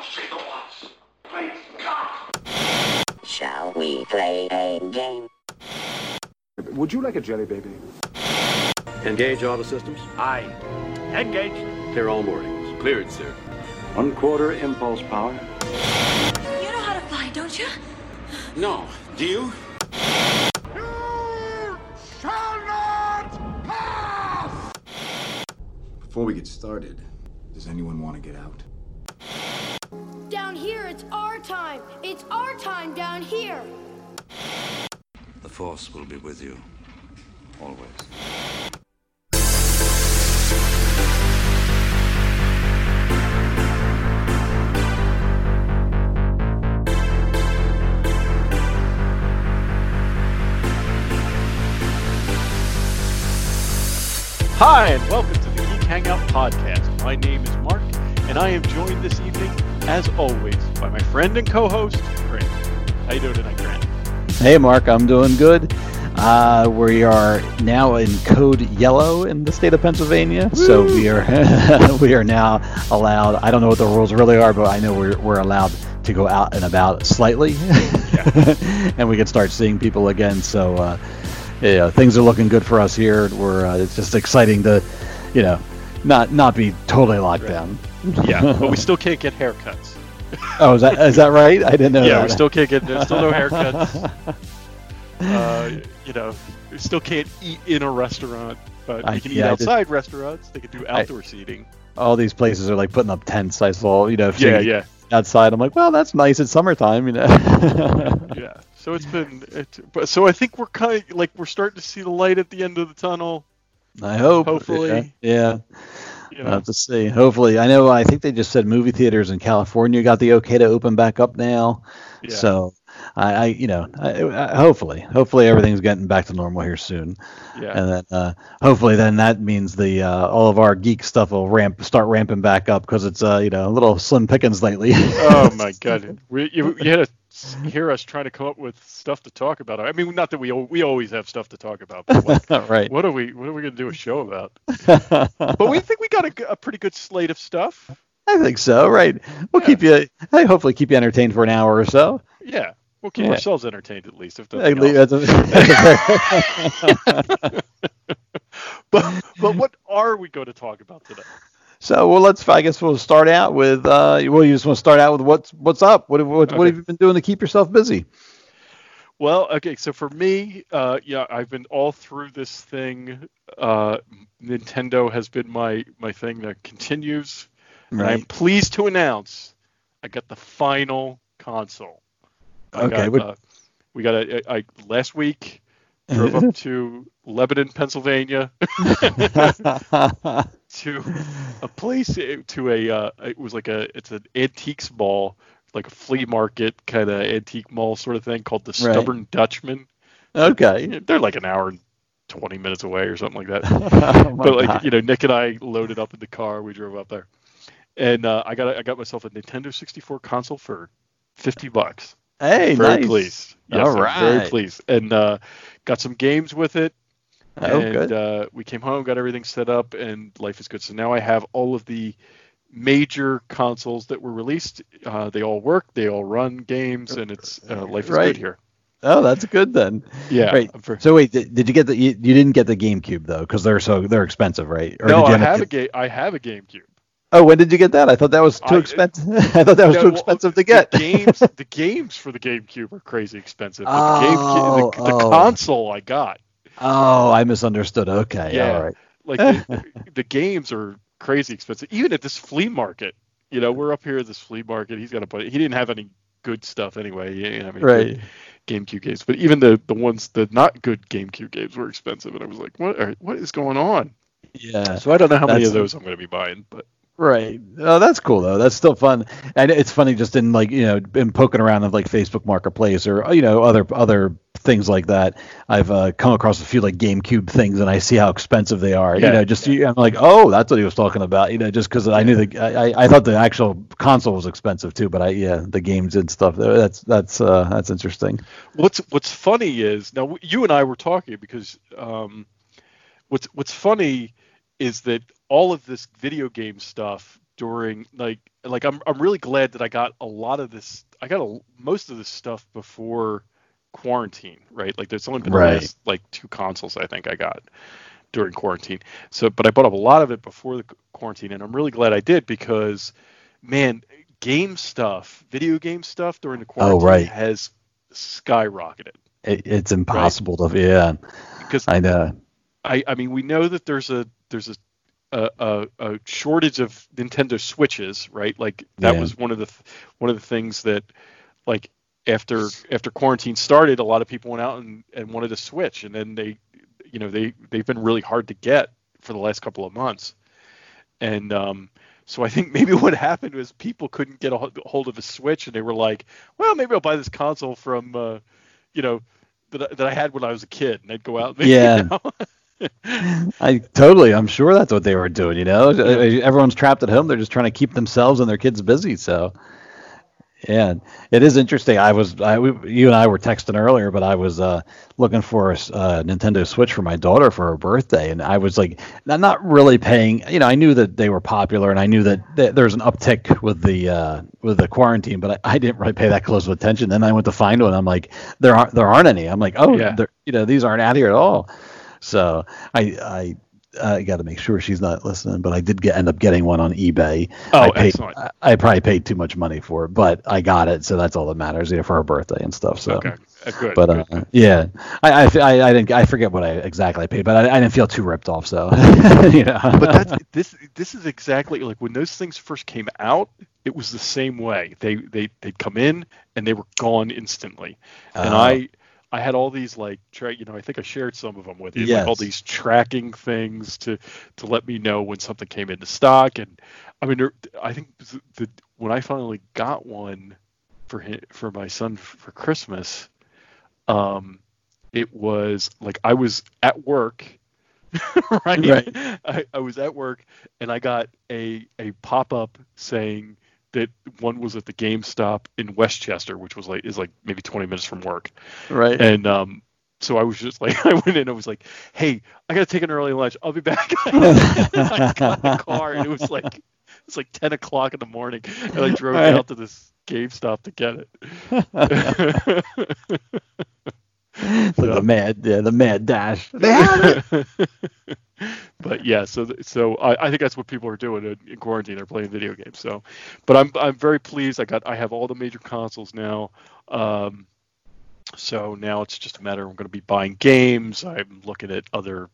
I'll say the once. Please, God. Shall we play a game? Would you like a jelly baby? Engage auto systems. Aye. Engaged. Clear all moorings. Cleared, sir. One quarter impulse power. You know how to fly, don't you? No. Do you? You shall not pass! Before we get started, does anyone want to get out? Down here, it's our time. It's our time down here. The Force will be with you. Always. Hi, and welcome to the Geek Hangout Podcast. My name is Mark, and I am joined this evening, as always, by my friend and co-host, Grant. How you doing tonight, Grant? Hey, Mark, I'm doing good. Uh, we are now in code yellow in the state of Pennsylvania, so we are we are now allowed. I don't know what the rules really are, but I know we're we're allowed to go out and about slightly, and we can start seeing people again. So, uh, yeah, things are looking good for us here. We're uh, it's just exciting to, you know, not not be totally locked down. Yeah, but we still can't get haircuts. Oh, is that is that right? I didn't know. yeah, that. we still can't get. There's still no haircuts. uh, you know, we still can't eat in a restaurant, but I- we can eat yeah, I did- outside restaurants. They can do outdoor seating. All these places are like putting up tents. I saw, you know, Yeah, yeah, outside. I'm like, well, that's nice. It's summertime, you know. yeah. So it's been, it, but so I think we're kind of like we're starting to see the light at the end of the tunnel. I hope. Hopefully. Yeah. You know, I'll have to see. Hopefully, I know. I think they just said movie theaters in California got the okay to open back up now. Yeah. So, I, I you know, I, I, hopefully, hopefully everything's getting back to normal here soon. yeah. And then, uh, hopefully, then that means the uh, all of our geek stuff will ramp, start ramping back up because it's uh, you know, a little slim pickings lately. oh my god, we, you, you had s- hear us trying to come up with stuff to talk about. I mean, not that we we always have stuff to talk about, but what, right. what are we what are we gonna do a show about? But we think we got a pretty good slate of stuff. I think so. Right. We'll Yeah. keep you. I hopefully keep you entertained for an hour or so. Yeah, we'll keep Yeah. ourselves entertained at least. If At nothing least- that's a- But but what are we going to talk about today? So well, let's. I guess we'll start out with. Uh, well, you just want to start out with what's what's up. What have- what, what have you been doing to keep yourself busy? Well, okay, so for me, uh, yeah, I've been all through this thing. Uh, Nintendo has been my my thing that continues. And I'm pleased to announce I got the final console. I Okay, got, uh, we got a, I last week drove up to Lebanon, Pennsylvania, to a place to a uh, it was like a it's an antiques mall, like a flea market kind of antique mall sort of thing called the Right. Stubborn Dutchman. okay. They're like an hour and 20 minutes away or something like that. Oh but like God. you know, Nick and I loaded up in the car. We drove up there, and uh, I got I got myself a Nintendo 64 console for 50 bucks. Hey, very nice. pleased. Yes, All I'm very pleased, and uh, got some games with it. Oh, and good. Uh, we came home, got everything set up, and life is good. So now I have all of the major consoles that were released. Uh, they all work, they all run games, and it's uh, life is Right. good here. Oh, that's good then. Yeah. Right. I'm So wait, did, did you get the? You, you didn't get the GameCube though, because they're so they're expensive, right? Or no, I end have a game. I have a GameCube. Oh, when did you get that? I thought that was too I- uh, expensive. I thought that was No, too well, expensive to get. The games, the games for the GameCube are crazy expensive. But the, oh, GameCube, the, the Oh, oh. console I got, oh, I misunderstood. Okay. Yeah. All right. like the, the games are crazy expensive. Even at this flea market, you know, we're up here at this flea market. He's got a buddy. He didn't have any good stuff anyway. He didn't have any Right. good GameCube games, but even the the ones the not good GameCube games were expensive, and I was like, what are, what is going on? Yeah. So I don't know how many of those I'm going to be buying, but Right. Oh, that's cool though. That's still fun, and it's funny just in like you know, in poking around of like Facebook Marketplace or you know other other things like that. I've uh, come across a few like GameCube things, and I see how expensive they are. Yeah, you know, just I'm like, oh, that's what he was talking about. You know, just because I knew the I, I- I thought the actual console was expensive too, but I yeah, the games and stuff. That's that's uh, that's interesting. what's what's funny is now you and I were talking because um, what's what's funny is that all of this video game stuff during like like I'm I'm really glad that I got a lot of this. I got a, most of this stuff before quarantine, right? Like there's only been Right. the last like two consoles I think I got during quarantine. So, but I bought up a lot of it before the quarantine, and I'm really glad I did because, man, game stuff, video game stuff during the oh, quarantine Oh, right. has skyrocketed. It, it's impossible to. Yeah, Because I know. I, I mean, we know that there's a there's a a, a, a shortage of Nintendo Switches, right? Like that Yeah. was one of the th- one of the things that, like after after quarantine started, a lot of people went out and, and wanted a Switch, and then they, you know, they they've been really hard to get for the last couple of months, and um, so I think maybe what happened was people couldn't get a hold of a Switch, and they were like, well, maybe I'll buy this console from, uh, you know. That, I- that I had when I was a kid, and they'd go out. And Yeah. You know? I totally. I'm sure that's what they were doing. You know, everyone's trapped at home. They're just trying to keep themselves and their kids busy. So, yeah, it is interesting. I was, I, we, you and I were texting earlier, but I was uh, looking for a, uh, Nintendo Switch for my daughter for her birthday, and I was like, I'm not really paying. You know, I knew that they were popular, and I knew that th- there's an uptick with the uh, with the quarantine, but I, I didn't really pay that close of attention. Then I went to find one. I'm like, there aren't there aren't any. I'm like, oh, Yeah. you know, these aren't out here at all. So I I I got to make sure she's not listening, but I did get end up getting one on eBay. Oh, I paid, excellent. I, I probably paid too much money for it, but I got it, so that's all that matters. You know, for her birthday and stuff. So. Okay, uh, good. But good. uh, yeah, I, I, I, I didn't I forget what I exactly paid, but I, I didn't feel too ripped off. So you know. but that's this this is exactly like when those things first came out it was the same way they they they'd come in and they were gone instantly and Oh. i i had all these like tra- you know i think i shared some of them with you like all these tracking things to to let me know when something came into stock and i mean there, i think the, the when i finally got one for him for my son for christmas um it was like i was at work right? Right. I, I was at work and I got a a pop up saying that one was at the GameStop in Westchester, which was like is like maybe 20 minutes from work, right. and um. So I was just like, I went in I was like, "Hey, I gotta take an early lunch. I'll be back." I got in the car and it was like, it's like 10 o'clock in the morning, and I drove Right. out to this GameStop to get it. It's like the mad, yeah, the mad dash. They have it. but yeah, so so I, I think that's what people are doing in, in quarantine. They're playing video games. So, but I'm I'm very pleased. I got I have all the major consoles now. Um, so now it's just a matter. I'm going to be buying games. I'm looking at other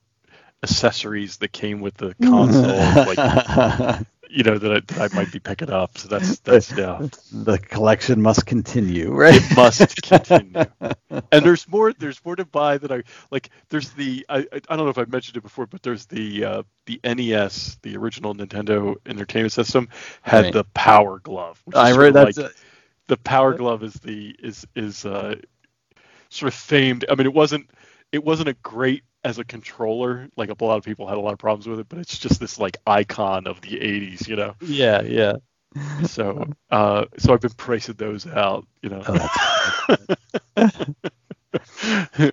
accessories that came with the console, like you know that I, I might be picking up. So that's that's yeah. the collection must continue, right? It must continue. and there's more. There's more to buy that I like. There's the. I, I I don't know if I've mentioned it before, but there's the uh, the NES, the original Nintendo Entertainment System, had Right. the Power Glove. I read that's like, the Power Glove is the is is uh, sort of famed. I mean, it wasn't it wasn't a great as a controller. Like a lot of people had a lot of problems with it, but it's just this like icon of the '80s, you know. yeah, yeah. So uh, so I've been pricing those out, you know.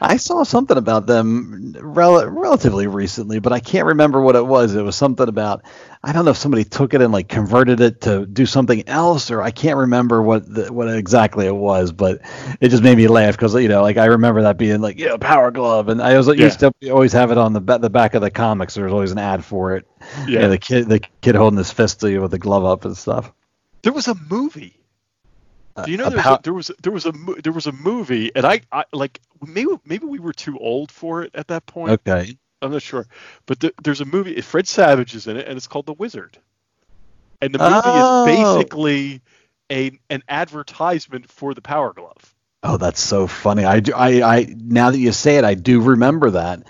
I saw something about them rel- relatively recently, but I can't remember what it was. It was something about I don't know if somebody took it and like converted it to do something else, or I can't remember what the, what exactly it was. But it just made me laugh because you know, like I remember that being like yeah, Power Glove, and I was like, Yeah. used to always have it on the ba- the back of the comics. There was always an ad for it. Yeah. Yeah, the kid the kid holding his fist to you with the glove up and stuff. There was a movie. Do you know Uh, there was, about- a, there was there was a there was a movie, and I, I like maybe maybe we were too old for it at that point. Okay. I'm not sure, but th- there's a movie. Fred Savage is in it, and it's called The Wizard. And the movie Oh. is basically a an advertisement for the Power Glove. Oh, that's so funny. I, do, I, I now that you say it, I do remember that,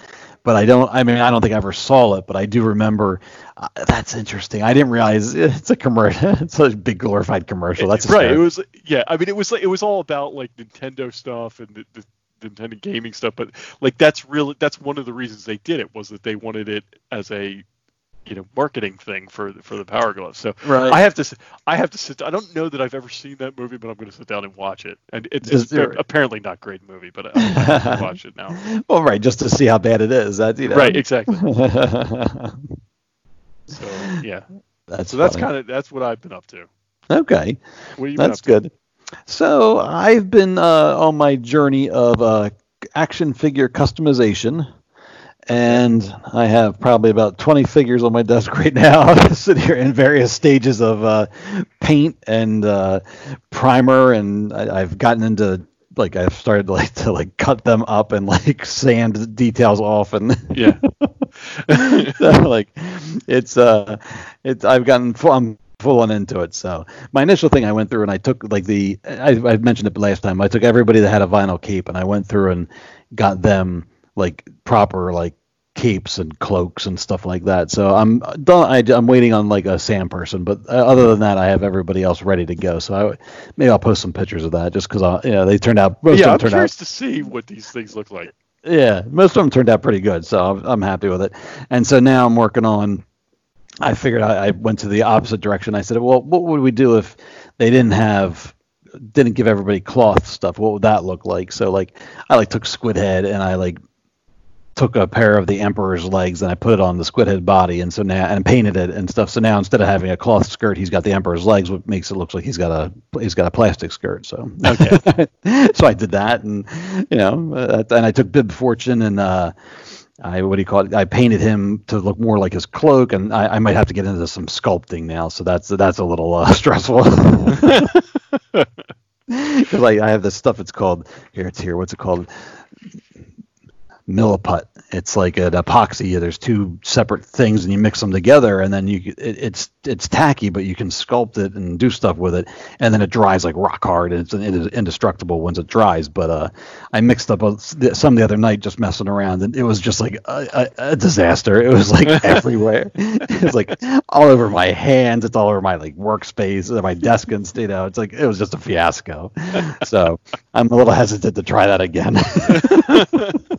but I don't. I mean, I don't think I ever saw it, but I do remember. Uh, that's interesting. I didn't realize it's a commercial. It's a big glorified commercial. That's right. It was yeah. I mean, it was like it was all about like Nintendo stuff and the, the Nintendo gaming stuff, but like that's really that's one of the reasons they did it was that they wanted it as a you know marketing thing for for the Power Glove. So Right. I have to I have to sit. I don't know that I've ever seen that movie, but I'm going to sit down and watch it. And it's, it's apparently not great movie, but I have to watch it now. well, right, just to see how bad it is. That you know. Right. Exactly. So yeah. That's so that's kind of that's what I've been up to. Okay, What you that's good. So I've been uh, on my journey of uh, action figure customization, and I have probably about 20 figures on my desk right now, sitting here in various stages of uh, paint and uh, primer, and I, I've gotten into like I've started like to like cut them up and like sand details off and Yeah. so, like it's uh it's I've gotten full I'm full on into it. So my initial thing I went through and I took like the I I mentioned it last time. I took everybody that had a vinyl cape and I went through and got them like proper like capes and cloaks and stuff like that. So I'm done. I, I'm waiting on like a Sam person, but uh, other than that, I have everybody else ready to go. So I, maybe I'll post some pictures of that just because I, you know they turned out. Most yeah, I'm of them turned curious out to see what these things look like. yeah, most of them turned out pretty good, so I'm, I'm happy with it. And so now I'm working on. I figured I, I went to the opposite direction. I said, well, what would we do if they didn't have, didn't give everybody cloth stuff? What would that look like? So like, I like took Squid Head and I like took a pair of the Emperor's legs and I put it on the Squid Head body, and so now and painted it and stuff. So now instead of having a cloth skirt, he's got the Emperor's legs, which makes it look like he's got a he's got a plastic skirt. So Okay. so I did that, and you know, uh, and I took Bib Fortuna and uh, I what do you call it? I painted him to look more like his cloak, and I, I might have to get into some sculpting now. So that's that's a little uh, stressful. Because like I have this stuff. It's called here. It's here. What's it called? Milliput. It's like an epoxy. There's two separate things, and you mix them together, and then you it, it's it's tacky, but you can sculpt it and do stuff with it, and then it dries like rock hard, and it's, it is indestructible once it dries. But uh, I mixed up a- some the other night just messing around, and it was just like a, a, a disaster. It was like everywhere. it was like all over my hands. It's all over my like workspace, my desk, and you know, it's like it was just a fiasco. So I'm a little hesitant to try that again.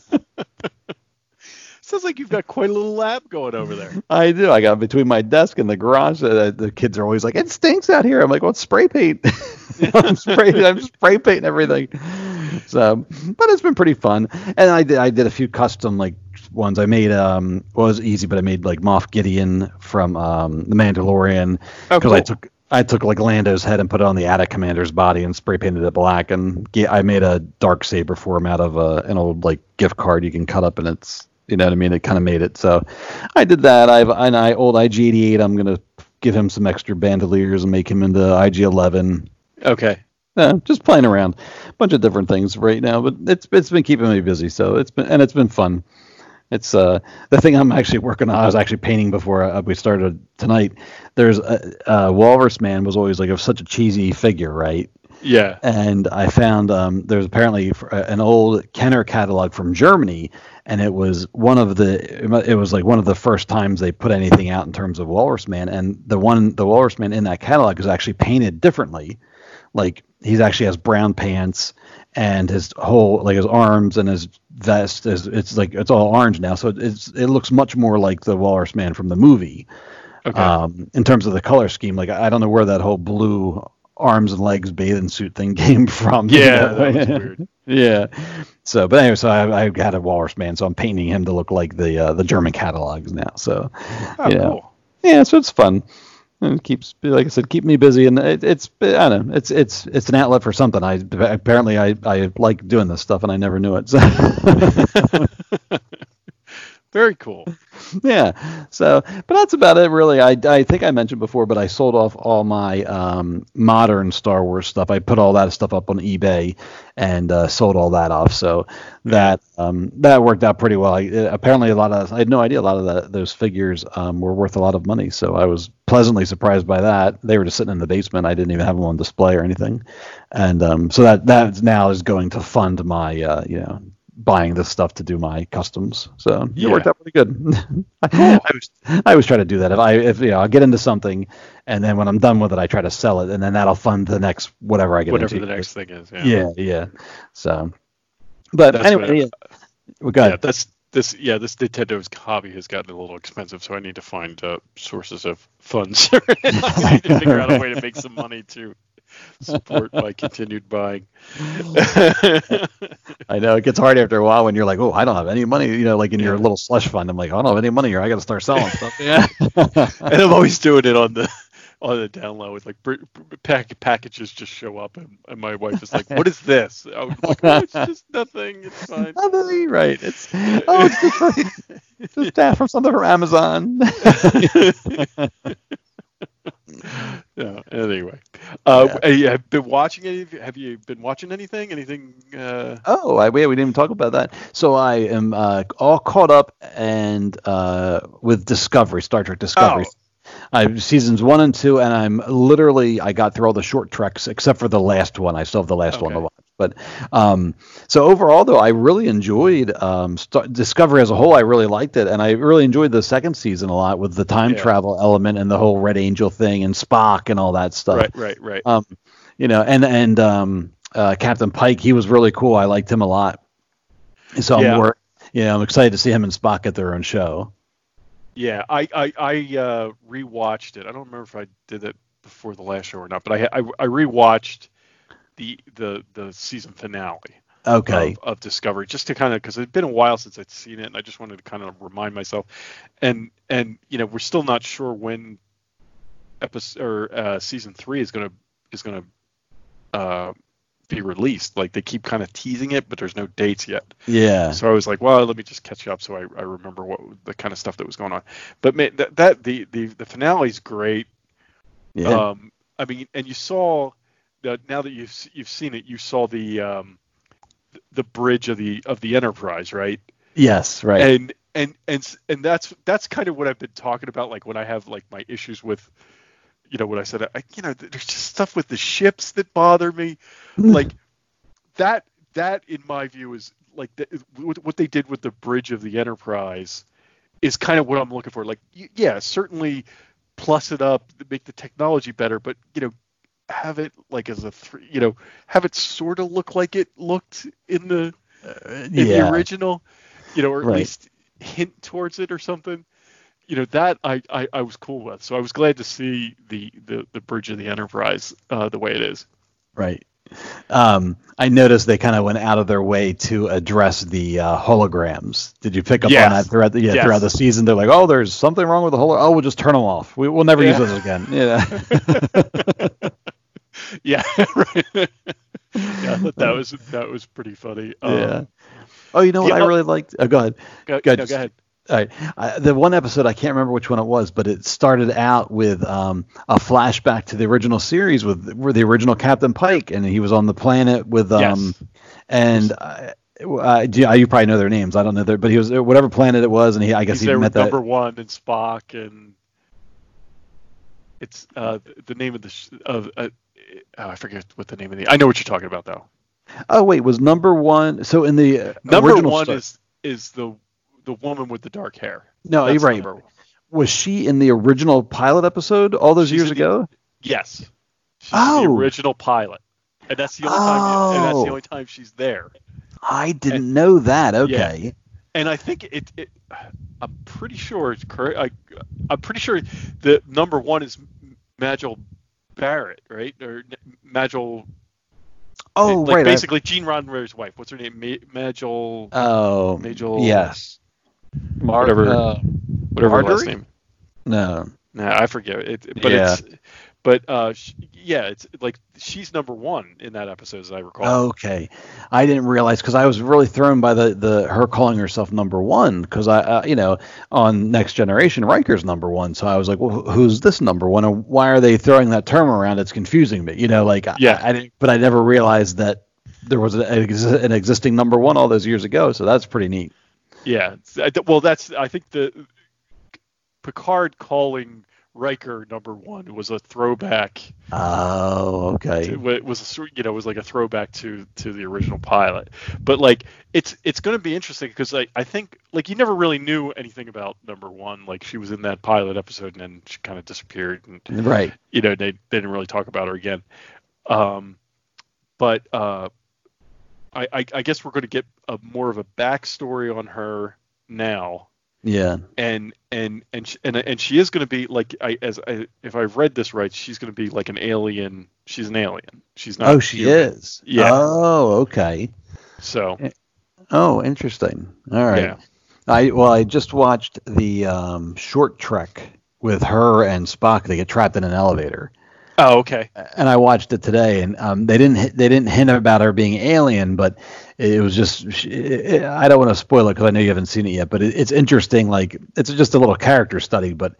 Sounds like you've got quite a little lab going over there. I do. I got between my desk and the garage. Uh, the kids are always like, "It stinks out here." I'm like, "Well, it's spray paint." I'm spray. I'm spray painting everything. So, but it's been pretty fun. And I did. I did a few custom like ones. I made um well, it was easy, but I made like Moff Gideon from um the Mandalorian Oh, because I took. I took like Lando's head and put it on the AT-AT Commander's body and spray painted it black. And I made a dark saber for him out of uh, an old like gift card you can cut up, and it's you know what I mean. It kind of made it. So I did that. I've an I old IG88. I'm gonna give him some extra bandoliers and make him into IG11. Okay. Yeah, just playing around, a bunch of different things right now. But it's it's been keeping me busy. So it's been and it's been fun. It's uh the thing I'm actually working on. I was actually painting before uh, we started tonight. There's a, uh, Walrus Man was always like a, such a cheesy figure, right? Yeah. and I found um, there's apparently uh, an old Kenner catalog from Germany, and it was one of the it was like one of the first times they put anything out in terms of Walrus Man, and the one the Walrus Man in that catalog is actually painted differently, like he's actually has brown pants and his whole like his arms and his vest is it's like it's all orange now, so it's it looks much more like the Walrus Man from the movie Okay. um, in terms of the color scheme. Like I don't know where that whole blue arms and legs bathing suit thing came from. you yeah, know? that was weird. yeah. So, but anyway, so I, I had a walrus man, so I'm painting him to look like the uh, the German catalogs now. So, Oh, yeah, cool. yeah. So it's fun. And it keeps, like I said, keep me busy, and it, it's I don't know, it's it's it's an outlet for something. I apparently I I like doing this stuff, and I never knew it. So. Very cool. yeah so but that's about it really. I, I think i mentioned before but i sold off all my um, modern star wars stuff. I put all that stuff up on ebay and uh, sold all that off. So that um, that worked out pretty well. I, apparently a lot of i had no idea a lot of that, those figures um, were worth a lot of money. So i was pleasantly surprised by that. They were just sitting in the basement. I didn't even have them on display or anything. And um, so that that now is going to fund my uh, you know buying this stuff to do my customs. So it Yeah. worked out pretty good. I, was I always try to do that. If I if you know I get into something and then when I'm done with it I try to sell it and then that'll fund the next whatever I get into. Whatever into. the next thing is. Yeah. Yeah, yeah. So but That's anyway, yeah. Well, go Yeah, that's this. Yeah, this Nintendo's hobby has gotten a little expensive, so I need to find uh, sources of funds. I need to figure out a way to make some money too. support my continued buying. I know it gets hard after a while when you're like, oh, I don't have any money. You know, like in your little slush fund. I'm like, I don't have any money here. I got to start selling stuff. yeah, and I'm always doing it on the on the down low. It's like pack- packages just show up, and, and my wife is like, "What is this?" I was like, oh, "It's just nothing. It's fine." Nothing, right? It's oh, it's just, from, just from something from Amazon. Yeah. Anyway, uh, have you have been watching any? Have you been watching anything? Anything? Uh, Oh, I, we we didn't even talk about that. So I am uh, all caught up and uh, with Discovery, Star Trek Discovery. Oh. I seasons one and two, and I'm literally I got through all the short treks except for the last one. I still have the last one to watch. But um, so overall, though, I really enjoyed um, Star- Discovery as a whole. I really liked it, and I really enjoyed the second season a lot with the time Yeah. travel element and the whole Red Angel thing and Spock and all that stuff. right, right, right. Um, you know, and and um, uh, Captain Pike, he was really cool. I liked him a lot. So Yeah. I'm more, you know, I'm excited to see him and Spock get their own show. Yeah, I I, I uh, rewatched it. I don't remember if I did it before the last show or not, but I I, I rewatched the the the season finale Okay. of, of Discovery just to kind of because it'd been a while since I'd seen it, and I just wanted to kind of remind myself. And and you know we're still not sure when episode or uh, season three is gonna is gonna uh, be released. Like they keep kind of teasing it, but there's no dates yet. yeah. So I was like, well, let me just catch up so I, I remember what the kind of stuff that was going on. But man, that, that the the the finale's great. Yeah. Um, I mean, and you saw that now that you've you've seen it, you saw the um, the bridge of the of the Enterprise, right? yes. Right. And and and and that's that's kind of what I've been talking about. Like when I have like my issues with, you know, what I said, I, you know, there's just stuff with the ships that bother me. like that that in my view is like the, what they did with the bridge of the Enterprise is kind of what I'm looking for. Like, yeah, certainly plus it up, make the technology better, but you know, have it like as a three, you know, have it sort of look like it looked in the in the original, you know, or at Right. least hint towards it or something. You know that I, I, I was cool with, so I was glad to see the the, the bridge of the Enterprise uh, the way it is. Right. Um, I noticed they kind of went out of their way to address the uh, holograms. Did you pick up Yes. on that throughout the yeah, Yes. throughout the season? They're like, oh, there's something wrong with the holo. Oh, we'll just turn them off. We, we'll never use those again. Yeah. Yeah, right. yeah, that was that was pretty funny. Um, yeah. Oh, you know what the I o- really liked? Oh, go ahead. Go, Go no, go ahead. All right. I, the one episode I can't remember which one it was, but it started out with um, a flashback to the original series with where the original Captain Pike, and he was on the planet with um, Yes. and. Uh, uh, you, probably know their names. I don't know their, but he was whatever planet it was, and he I guess He's he met with that. number one and Spock, and it's uh, the name of the sh- of uh, oh, I forget what the name of the. I know what you're talking about though. Oh wait, was number one? So in the uh, Number one is is the the woman with the dark hair. no, That's you're right. number one. Was she in the original pilot episode all those She's years in the- ago? Yes. She's Oh. the original pilot, and that's the only time. And that's Oh. the only time she's there. I didn't know that. Okay. and I think it, it I'm pretty sure it's correct. I, I'm pretty sure the number one is Majel Barrett, right? Or Majel. Oh, like right. I- Basically, Gene Roddenberry's wife. What's her name? Ma- Majel. Oh, Majel- yes. Mar- whatever. uh, whatever her last name. no. No, I forget it. But Yeah. it's. But uh, sh- yeah, it's like she's number one in that episode, as I recall. Okay, I didn't realize because I was really thrown by the, the her calling herself number one because I uh, you know on Next Generation Riker's number one, so I was like, well, who's this number one, and why are they throwing that term around? It's confusing me, you know, like Yeah. I, didn't, but I never realized that there was a, an existing number one all those years ago, so that's pretty neat. Yeah. I Well, that's I think the Picard calling Riker number one was a throwback. Oh, okay. To, it was a, you know it was like a throwback to to the original pilot. But like it's it's going to be interesting because like I think like you never really knew anything about number one. Like she was in that pilot episode and then she kind of disappeared and Right. you know they, they didn't really talk about her again. Um, but uh, I, I I guess we're going to get a more of a backstory on her now Yeah. and and and sh- and and she is going to be like I as I, if I've read this right, she's going to be like an alien. She's an alien. She's not. Oh, she human. is. Yeah. Oh, okay. So Oh, interesting. All right. Yeah. I well, I just watched the um, short trek with her and Spock. They get trapped in an elevator, oh okay. and I watched it today. And um, they didn't they didn't hint about her being alien, but it was just she- I don't want to spoil it because I know you haven't seen it yet. But it, it's interesting. Like it's just a little character study, but.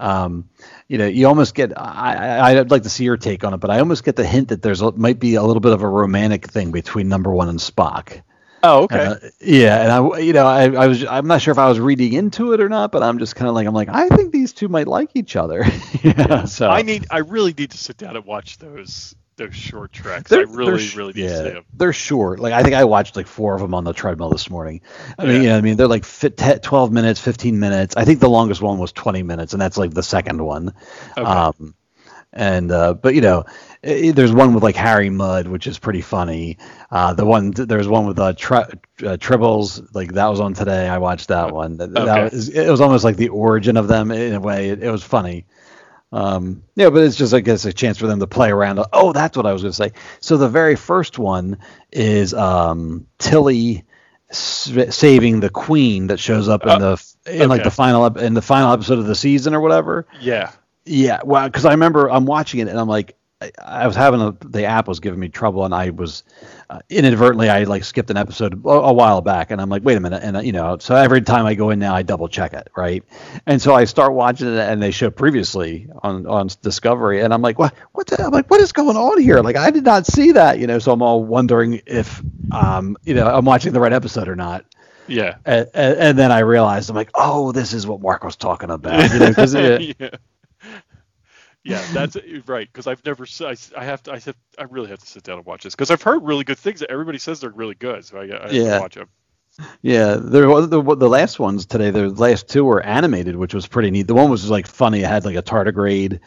Um, you know, you almost get. I, I'd like to see your take on it, but I almost get the hint that there's a, might be a little bit of a romantic thing between Number One and Spock. Oh okay. Uh, yeah, and I, you know, I, I was, I'm not sure if I was reading into it or not, but I'm just kind of like, I'm like, I think these two might like each other. yeah, so I need. I really need to sit down and watch those those short treks. I They're- really they're really need yeah, to see them. They're short. Like I think I watched like four of them on the treadmill this morning. I mean, Yeah. you know, I mean, they're like fit, 12 minutes, 15 minutes. I think the longest one was 20 minutes, and that's like the second one. Okay. Um, and uh, but you know, i there's one with like Harry Mudd, which is pretty funny. Uh, the one there's one with uh, tri- uh, Tribbles, like that was on today. I watched that one. That, that was, it was almost like the origin of them in a way. It, it was funny. Um, yeah, but it's just I guess a chance for them to play around. Oh, that's what I was going to say. So the very first one is um, Tilly saving the queen that shows up in Uh, the in like the final in the final episode of the season or whatever. Yeah. Yeah, well, because I remember I'm watching it and I'm like, I, I was having a the app was giving me trouble and I was uh, inadvertently I like skipped an episode a, a while back and I'm like, wait a minute, and uh, you know, so every time I go in now I double check it, right? And so I start watching it and they show previously on on Discovery and I'm like, what what the, I'm like, what is going on here? Like I did not see that, you know, so I'm all wondering if um you know I'm watching the right episode or not. Yeah. And, and, and then I realized I'm like, oh, this is what Mark was talking about, you know, because yeah. Yeah, that's right. Because I've never, I, I have to, I said, I really have to sit down and watch this because I've heard really good things. That everybody says they're really good, so I, I have Yeah. to watch them. Yeah, there was the, the last ones today. The last two were animated, which was pretty neat. The one was like funny. It had like a tardigrade.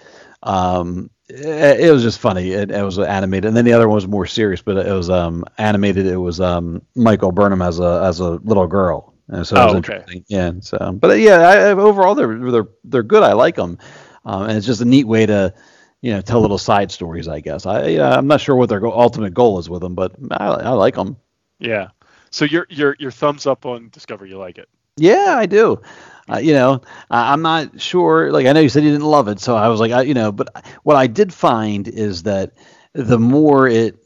Um, it, it was just funny. It, it was animated, and then the other one was more serious, but it was um animated. It was um Michael Burnham as a as a little girl, and so it was Oh, okay. interesting. Yeah, so but uh, yeah, I, I, overall they're they're they're good. I like them, um, and it's just a neat way to. You know, tell little side stories. I guess I, I'm not sure what their go- ultimate goal is with them, but I, I like them. Yeah. So your your your thumbs up on Discovery, you like it? Yeah, I do. Uh, you know, I, I'm not sure. Like, I know you said you didn't love it, so I was like, I, you know, but what I did find is that the more it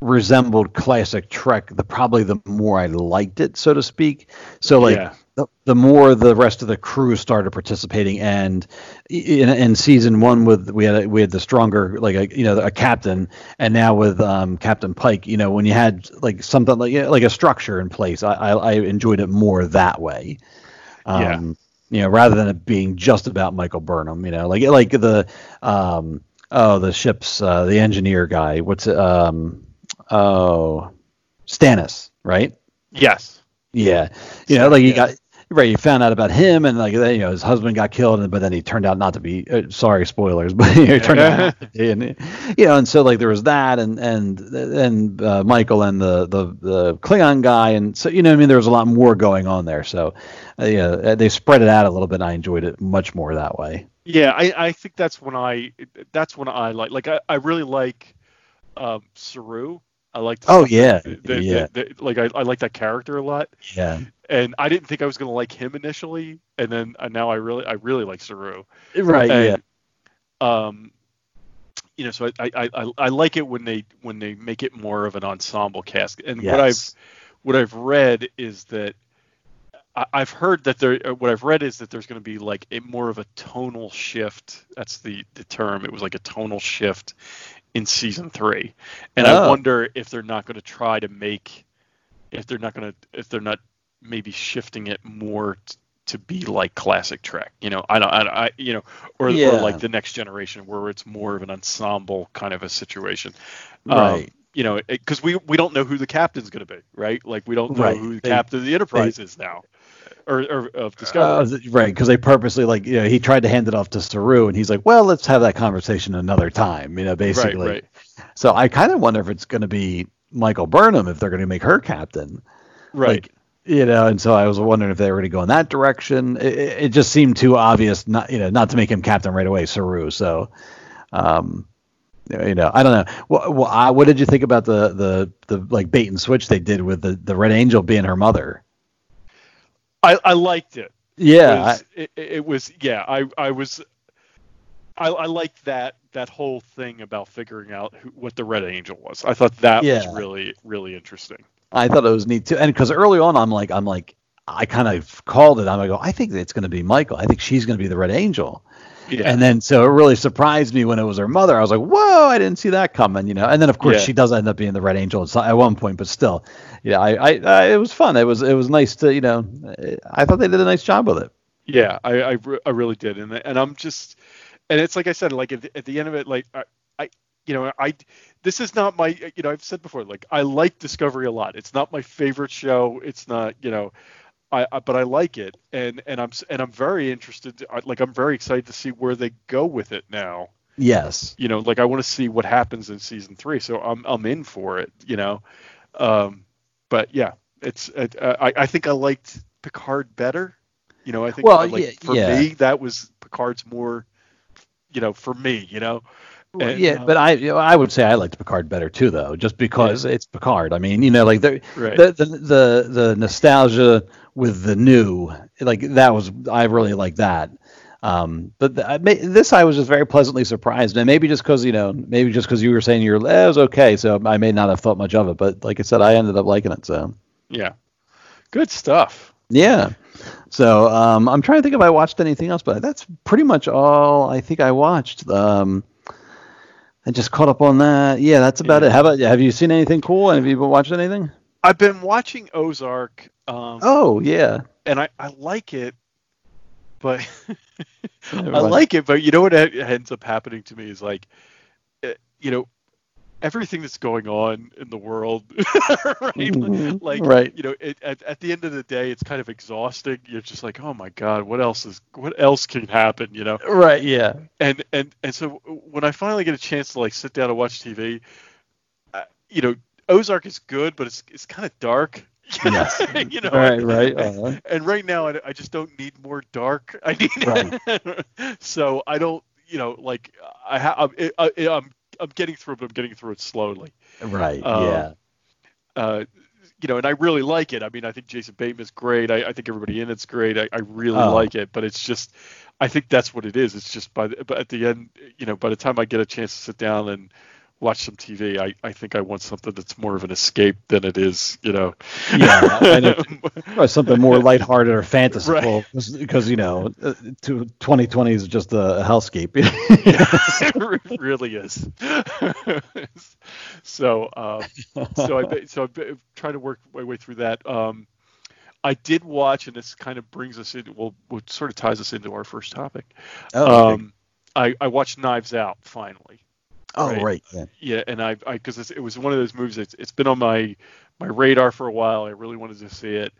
resembled classic Trek, the probably the more I liked it, so to speak. So, like, Yeah. The, the more the rest of the crew started participating, and in, in season one, with we had a, we had the stronger, like a you know a captain, and now with um, Captain Pike, you know, when you had like something like like a structure in place, I, I, I enjoyed it more that way. Um, Yeah. You know, rather than it being just about Michael Burnham, you know, like like the um, oh the ship's uh, the engineer guy, what's it, um, oh Stamets, right? Yes. Yeah, you know, like you got right. You found out about him, and like you know, his husband got killed, and but then he turned out not to be. Uh, sorry, spoilers, but you know, he turned out be, and you know, and so like there was that, and and and uh, Michael and the the the Klingon guy, and so you know, I mean, there was a lot more going on there. So, uh, yeah, uh, they spread it out a little bit. and I enjoyed it much more that way. Yeah, I, I think that's when I that's when I like like I, I really like um Saru. I like the Oh, yeah, that- that- yeah. that- like I, I like that character a lot. Yeah, And I didn't think I was gonna like him initially, and then uh, now I really I really like Saru. right. yeah, Um, you know, so I, I, I, I like it when they when they make it more of an ensemble cast. And what I've what I've read is that I, I've heard that there. uh, What I've read is that there's going to be like a more of a tonal shift. That's the the term. It was like a tonal shift in season three, and I Oh. wonder if they're not going to try to make if they're not going to if they're not maybe shifting it more t- to be like classic Trek. You know, I don't, I, I you know, or, Yeah. or like the next generation where it's more of an ensemble kind of a situation. Um, Right. you know, because we we don't know who the captain's going to be, right? Like we don't know Right. who the They- captain of the Enterprise is now, or, or of Discovery. Uh, right, because they purposely like you know he tried to hand it off to Saru, and he's like, "Well, let's have that conversation another time." You know, basically. right. right. So I kind of wonder if it's going to be Michael Burnham if they're going to make her captain. right. Like, you know, and so I was wondering if they were going to go in that direction. It, it it just seemed too obvious, not you know, not to make him captain right away, Saru. So, um, you know, I don't know. What what, I, what did you think about the the the like bait and switch they did with the the Red Angel being her mother? I, I liked it. Yeah, it was, it, it was yeah. I I was I, I liked that that whole thing about figuring out who, what the Red Angel was. I thought that Yeah. was really really interesting. I thought it was neat too. And because early on, I'm like, I'm like, I kind of called it. I'm like, oh, I think it's going to be Michael. I think she's going to be the Red Angel. Yeah. And then so it really surprised me when it was her mother. I was like, whoa, I didn't see that coming, you know. And then of course Yeah. she does end up being the Red Angel at, at one point, but still, yeah, I, I, I, it was fun. It was, it was nice to, you know, I thought they did a nice job with it. Yeah, I I, re- I really did, and and I'm just, and it's like I said, like at the, at the end of it, like I, I you know I this is not my you know I've said before, like I like Discovery a lot. It's not my favorite show. It's not you know. I, I but I like it, and and I'm and I'm very interested. I- Like I'm very excited to see where they go with it now. Yes. You know, like I want to see what happens in season three. So I'm I'm in for it. You know, um, but yeah, it's it, uh, I I think I liked Picard better. You know, I think Well, like, yeah- for yeah. me that was Picard's more. You know, for me, you know. And, yeah, uh, but I you know, I would say I liked Picard better too, though, just because it's Picard. I mean, you know, like the, Right. the the the the nostalgia with the new, like that was I really like that. Um, but the, I this I was just very pleasantly surprised, and maybe just because you know, maybe just because you were saying you're eh, it was okay, so I may not have thought much of it. But like I said, I ended up liking it. So yeah, good stuff. yeah. So um, I'm trying to think if I watched anything else, but that's pretty much all I think I watched. Um, I just caught up on that. Yeah, that's about it. How about have you seen anything cool? Have you been watching anything? I've been watching Ozark. Um, Oh yeah, and I, I like it, but I like it, but you know what ends up happening to me is like, eh, you know, everything that's going on in the world, right? Mhm. Like, Right. you know, it, at at the end of the day, it's kind of exhausting. You're just like, oh my god, what else is what else can happen? You know, right. Yeah, and and and so when I finally get a chance to like sit down and watch TV, uh, you know, Ozark is good, but it's it's kind of dark. Yes. you know, Right, right, uh-huh. And right now, I, I just don't need more dark. I need, so I don't, you know, like I ha- I'm, I, I'm, I'm getting through it, but I'm getting through it slowly. right. Um, yeah, Uh, you know, and I really like it. I mean, I think Jason Bateman's great. I, I think everybody in it's great. I, I really Oh. like it, but it's just, I think that's what it is. It's just by the, but at the end, you know, by the time I get a chance to sit down and watch some TV, I, I think I want something that's more of an escape than it is, you know. yeah. I know. Or something more lighthearted or fanciful, Right. because you know, uh, to 2020 is just a hellscape. it really is. so, um, so I so been trying to work my way through that. Um, I did watch, and this kind of brings us into well, what sort of ties us into our first topic. Oh, okay. um, I, I watched Knives Out finally. Oh, right. right. Yeah. Yeah, and I because it was one of those movies that's it's been on my my radar for a while. I really wanted to see it,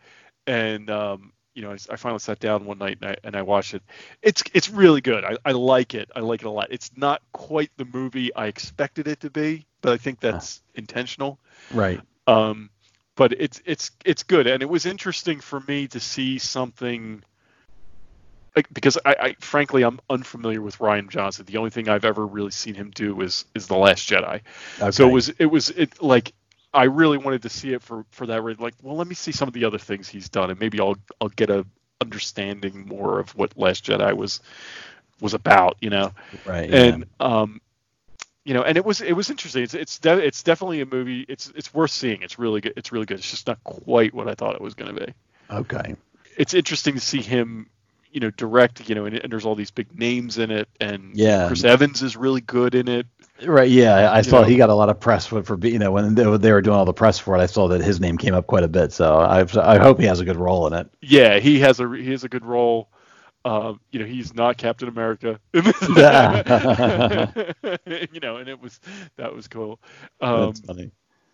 and um, you know, I, I finally sat down one night and I, and I watched it. It's it's really good. I, I like it. I like it a lot. It's not quite the movie I expected it to be, but I think that's intentional. Right. Um, but it's it's it's good, and it was interesting for me to see something. Like, because I, I frankly I'm unfamiliar with Rian Johnson. The only thing I've ever really seen him do is is The Last Jedi. So it was it was it like I really wanted to see it for for that reason. Like, well, let me see some of the other things he's done, and maybe I'll I'll get a understanding more of what Last Jedi was was about. You know Right. yeah. and um you know and it was it was interesting it's it's de- it's definitely a movie it's it's worth seeing it's really good it's really good it's just not quite what i thought it was going to be okay. it's interesting to see him you know direct you know and, and there's all these big names in it and Yeah. chris evans is really good in it Right. Yeah. I- saw know. he got a lot of press for, for being, you know, when they were, they were doing all the press for it. I saw that his name came up quite a bit. So I, I hope he has a good role in it. yeah he has a he has a good role um, you know, he's not Captain America. you know, and it was that was cool. Um, That's funny.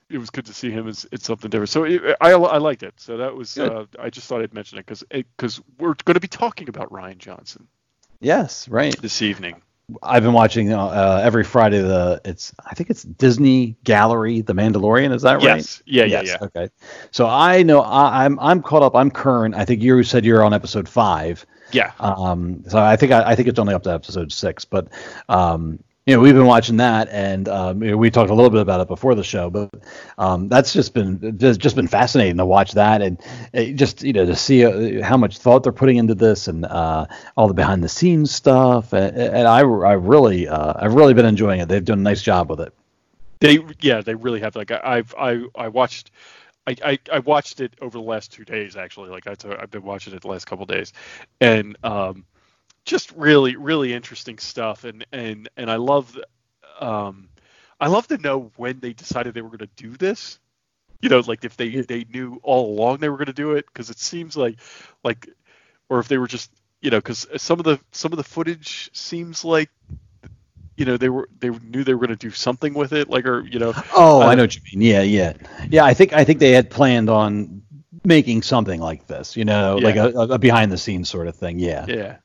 It was good to see him as it's something different. So it, I I liked it. So that was uh, I just thought I'd mention it because because we're going to be talking about Rian Johnson Yes. Right. this evening. I've been watching uh, every Friday. The it's I think it's Disney Gallery, The Mandalorian. Is that right? Yes. Yeah, yeah, yeah. Okay. So I know I, I'm I'm caught up. I'm current. I think you said you're on episode five. Yeah. Um. So I think I, I think it's only up to episode six, but um. You know, we've been watching that, and um, we talked a little bit about it before the show, but um, that's just been just, been fascinating to watch that, and it just you know to see uh, how much thought they're putting into this, and uh, all the behind the scenes stuff, and, I I really uh, I've really been enjoying it. They've done a nice job with it. They yeah, they really have. Like I've I I watched. I, I, I watched it over the last two days actually. Like I I've been watching it the last couple days, and um, just really really interesting stuff. And and and I love, um, I love to know when they decided they were going to do this. You know, like if they they knew all along they were going to do it, because it seems like like, or if they were just you know, because some of the some of the footage seems like you know they were they knew they were going to do something with it like or you know Oh, uh, I know what you mean. Yeah, yeah, yeah. I think I think they had planned on making something like this. You know, like a, a behind the scenes sort of thing. Yeah. yeah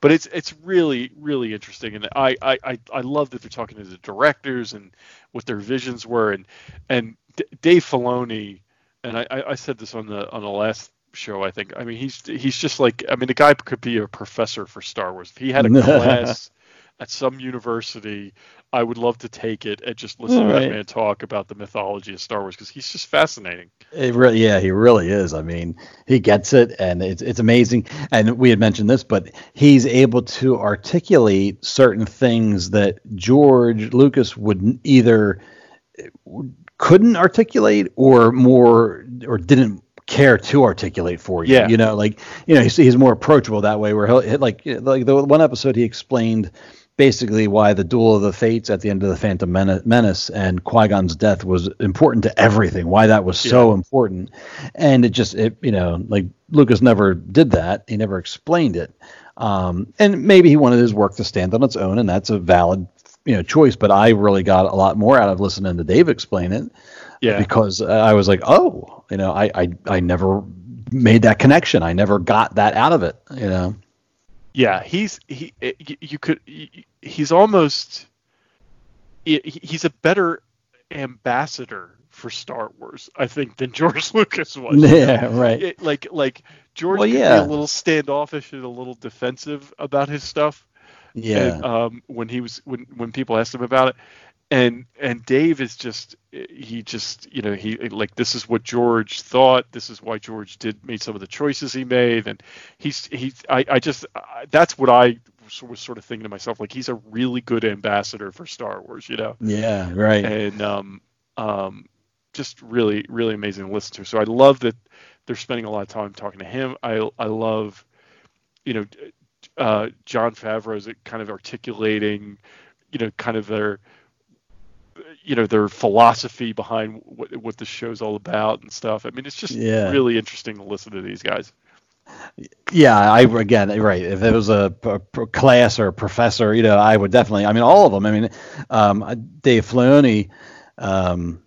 but it's it's really really interesting. And I, I i love that they're talking to the directors and what their visions were. And and D- dave filoni and I, I I said this on the on the last show i think. I mean he's he's just like i mean the guy could be a professor for star wars. If he had a class at some university i would love to take it and just listen to Right. that man talk about the mythology of star wars because he's just fascinating It really, yeah, he really is. I mean, he gets it, and it's it's amazing. And we had mentioned this, but he's able to articulate certain things that George Lucas would either eh, couldn't articulate or more or didn't care to articulate for you. Yeah. You know, like you know, he's, he's more approachable that way. Where he'll like like the one episode he explained basically why the duel of the fates at the end of the Phantom Menace and Qui Gon's death was important to everything. Why that was so important, and it just it you know like Lucas never did that. He never explained it. Um, and maybe he wanted his work to stand on its own, and that's a valid you know choice. But I really got a lot more out of listening to Dave explain it yeah because I was like, oh, you know, I, I I never made that connection. I never got that out of it. You know. Yeah, he's he. You, could. He's almost he's a better ambassador for Star Wars, I think, than George Lucas was. Yeah, right. It- like like George Well, yeah. a little standoffish and a little defensive about his stuff. Yeah. And, um, when he was when when people asked him about it, and and Dave is just he just you know he like this is what George thought. This is why George did made some of the choices he made, and he's he's I I just I, that's what I was- was sort of thinking to myself like he's a really good ambassador for Star Wars, you know yeah. Right. and um, um, just really, really amazing to listen to. So I love that they're spending a lot of time talking to him. I I love, you know, uh, Jon Favreau's kind of articulating, you know, kind of their, you know, their philosophy behind what what the show's all about and stuff. I mean, it's just Yeah. really interesting to listen to these guys. Yeah, I again, right. If it was a class or a professor, you know, I would definitely. I mean, all of them. I mean, um, Dave Filoni, um,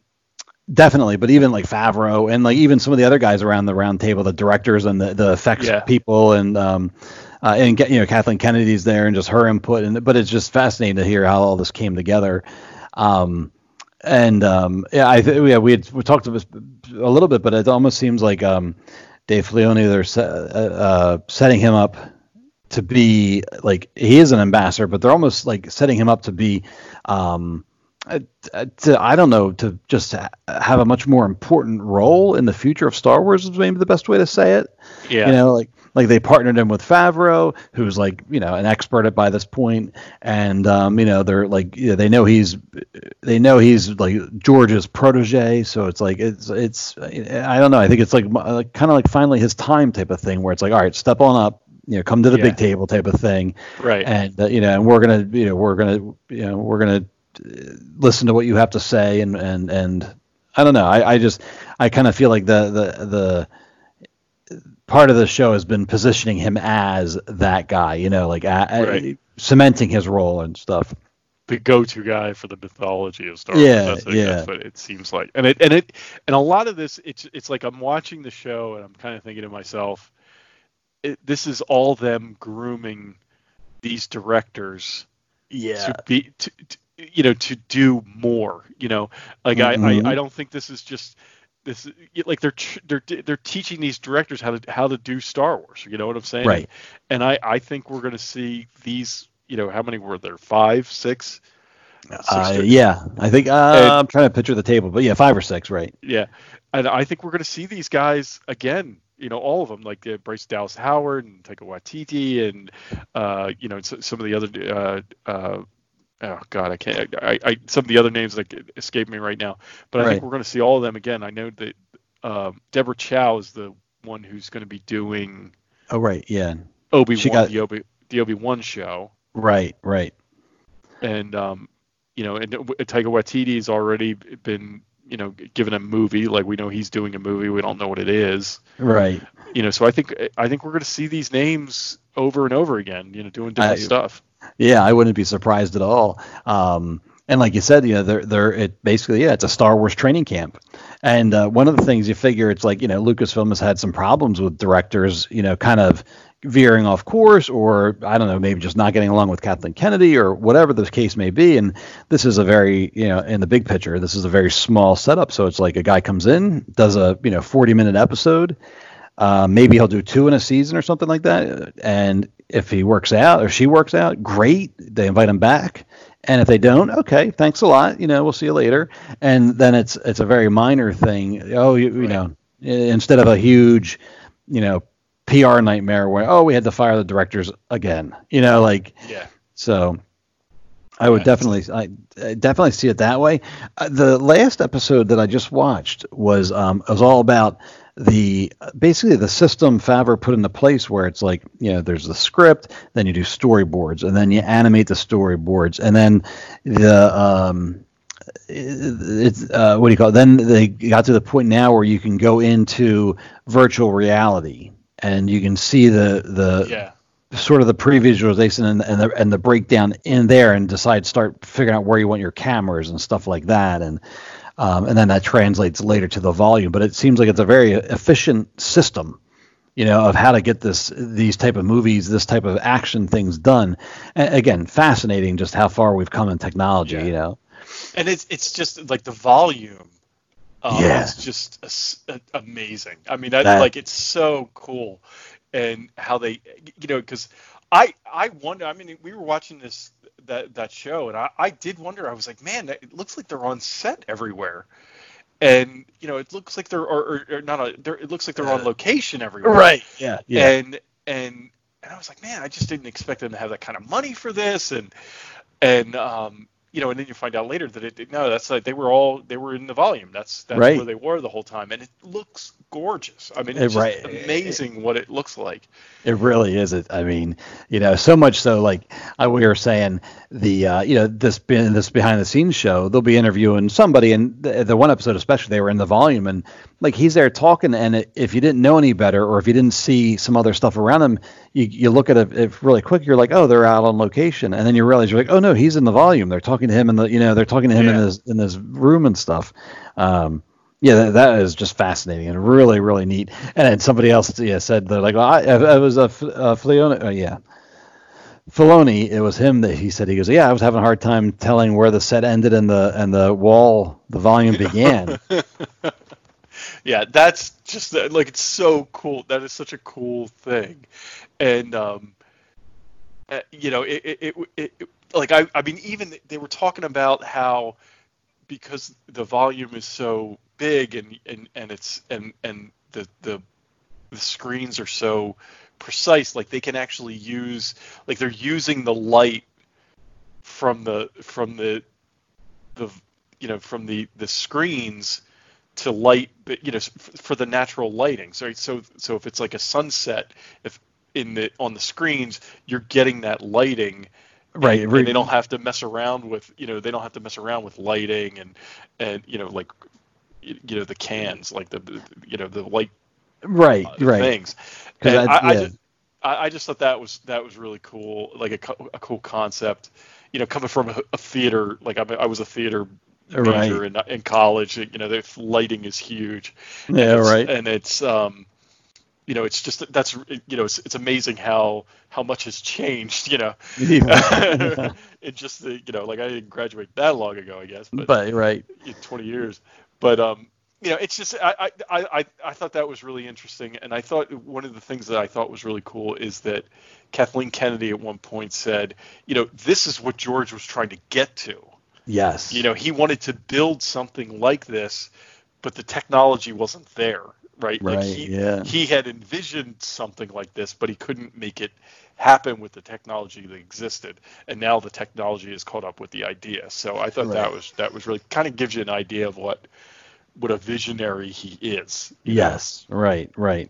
definitely. But even like Favreau and like even some of the other guys around the round table, the directors and the the effects Yeah. people, and um, uh, and you know Kathleen Kennedy's there and just her input. And but it's just fascinating to hear how all this came together. Um, and um, yeah, I th- yeah, we had we talked about this a little bit, but it almost seems like um, Dave Filoni they're uh, uh, setting him up to be like he is an ambassador, but they're almost like setting him up to be, um, uh, to I don't know, to just have a much more important role in the future of Star Wars is maybe the best way to say it. Yeah. You know, like like they partnered him with Favreau, who's like you know an expert at by this point, and um, you know they're like you know, they know he's they know he's like George's protege, so it's like it's it's I don't know. I think it's like, like kind of like finally his time type of thing, where it's like all right, step on up, you know, come to the Yeah. big table type of thing, Right. and uh, you know, and we're gonna you know we're gonna you know we're gonna uh, listen to what you have to say, and and and I don't know. I, I just I kind of feel like the the the part of the show has been positioning him as that guy, you know, like a, a- Right. cementing his role and stuff. the go-to guy for the mythology of Star Yeah, Wars. That's, yeah. that's what it seems like. And it and it and a lot of this, it's it's like I'm watching the show and I'm kind of thinking to myself, it, this is all them grooming these directors Yeah. to be to, to you know to do more. You know, like Mhm. I, I I don't think this is just this like they're they're they're teaching these directors how to how to do Star Wars. You know what I'm saying? Right. And I I think we're going to see these. You know, how many were there? Five, six. Uh, yeah, I think uh, And- I'm trying to picture the table, but yeah, five or six, right? Yeah, and I think we're going to see these guys again. You know, all of them, like uh, Bryce Dallas Howard and Taika Waititi, and uh, you know, s- some of the other. Uh, uh, oh God, I can't. I, I some of the other names that escape me right now, but I Right. think we're going to see all of them again. I know that um, Deborah Chow is the one who's going to be doing Oh, right, yeah, Obi She Wan, got- the Obi the Obi Wan show, right, right. and um, you know, and W- Taika Waititi's already been you know given a movie. Like we know he's doing a movie. We don't know what it is. Right. you know so i think i think we're going to see these names over and over again you know doing different I- stuff Yeah, I wouldn't be surprised at all. Um, and like you said, you know, they're they're it basically yeah, it's a Star Wars training camp. And uh, one of the things you figure it's like you know Lucasfilm has had some problems with directors, you know, kind of veering off course or I don't know, maybe just not getting along with Kathleen Kennedy or whatever the case may be. And this is a very you know in the big picture, this is a very small setup. So it's like a guy comes in, does a you know 40 minute episode. Uh, maybe he'll do two in a season or something like that. And if he works out or she works out, great. They invite him back. And if they don't, okay, thanks a lot. You know, we'll see you later. And then it's it's a very minor thing. Oh, you, you know, instead of a huge, you know, PR nightmare where oh we had to fire the directors again. You know, like yeah so. I would definitely, I, I definitely see it that way. Uh, the last episode that I just watched was um, it was all about the basically the system Favreau put into place where it's like you know there's the script, then you do storyboards, and then you animate the storyboards, and then the um, it's uh, what do you call it? Then they got to the point now where you can go into virtual reality and you can see the the yeah sort of the pre-visualization and, and the and the breakdown in there and decide start figuring out where you want your cameras and stuff like that and um, and then that translates later to the volume but it seems like it's a very efficient system you know of how to get this these type of movies this type of action things done A- again fascinating just how far we've come in technology Yeah. you know and it's it's just like the volume um, Yeah. is just a a- amazing i mean that, That- like it's so cool and how they you know because i i wonder i mean we were watching this that that show. And i i did wonder i was like man it looks like they're on set everywhere. And you know it looks like they're or, or, or not a, they're, it looks like they're on location everywhere. Right. yeah yeah. And and and I was like, man, I just didn't expect them to have that kind of money for this, and and um, you know, and then you find out later that it no, that's like they were all they were in the volume. That's that's Right. where they were the whole time, and it looks gorgeous. I mean, it's just right. amazing what it looks like. It really is. It. I mean, you know, so much so. Like I, we were saying, the uh, you know this be- this behind the scenes show, they'll be interviewing somebody, and the, the one episode especially, they were in the volume, and like he's there talking, and it, if you didn't know any better, or if you didn't see some other stuff around him, you, you look at it, it really quick, you're like, oh, they're out on location, and then you realize you're like, oh no, he's in the volume. They're talking to him in the you know they're talking to him in Yeah. his in his room and stuff. Um, yeah, that, that is just fascinating and really, really neat. And then somebody else yeah, said they're like, well, I, I was a Fleone, uh, yeah, Filoni. It was him that he said he goes, yeah, I was having a hard time telling where the set ended and the and the wall, the volume began. yeah, that's just like it's so cool. That is such a cool thing, and um, uh, you know, it, it, it, it like I, I mean, even they were talking about how because the volume is so big and and and it's and and the the the screens are so precise, like they can actually use like they're using the light from the from the the you know from the the screens to light you know for the natural lighting so so so if it's like a sunset if in the on the screens you're getting that lighting Right, and, and they don't have to mess around with you know they don't have to mess around with lighting and and you know like you know the cans like the, you know the light right, uh, right. things and I- I, I, just, I, I just thought that was that was really cool like a, co- a cool concept you know coming from a, a theater like I, I was a theater major Right. in, in college you know the lighting is huge Yeah, and right. and it's um you know, it's just that's you know, it's, it's amazing how how much has changed, you know, Yeah. in just the you know, like I didn't graduate that long ago, I guess, but, but right. 20 years. But um, you know, it's just I, I I I I thought that was really interesting, and I thought one of the things that I thought was really cool is that Kathleen Kennedy at one point said, you know, this is what George was trying to get to. Yes. You know, he wanted to build something like this, but the technology wasn't there, right? Right, Like he, yeah. he had envisioned something like this, but he couldn't make it happen with the technology that existed. And now the technology has caught up with the idea. So I thought that was that was really kind of gives you an idea of what what a visionary he is. you know? Yes, right, right.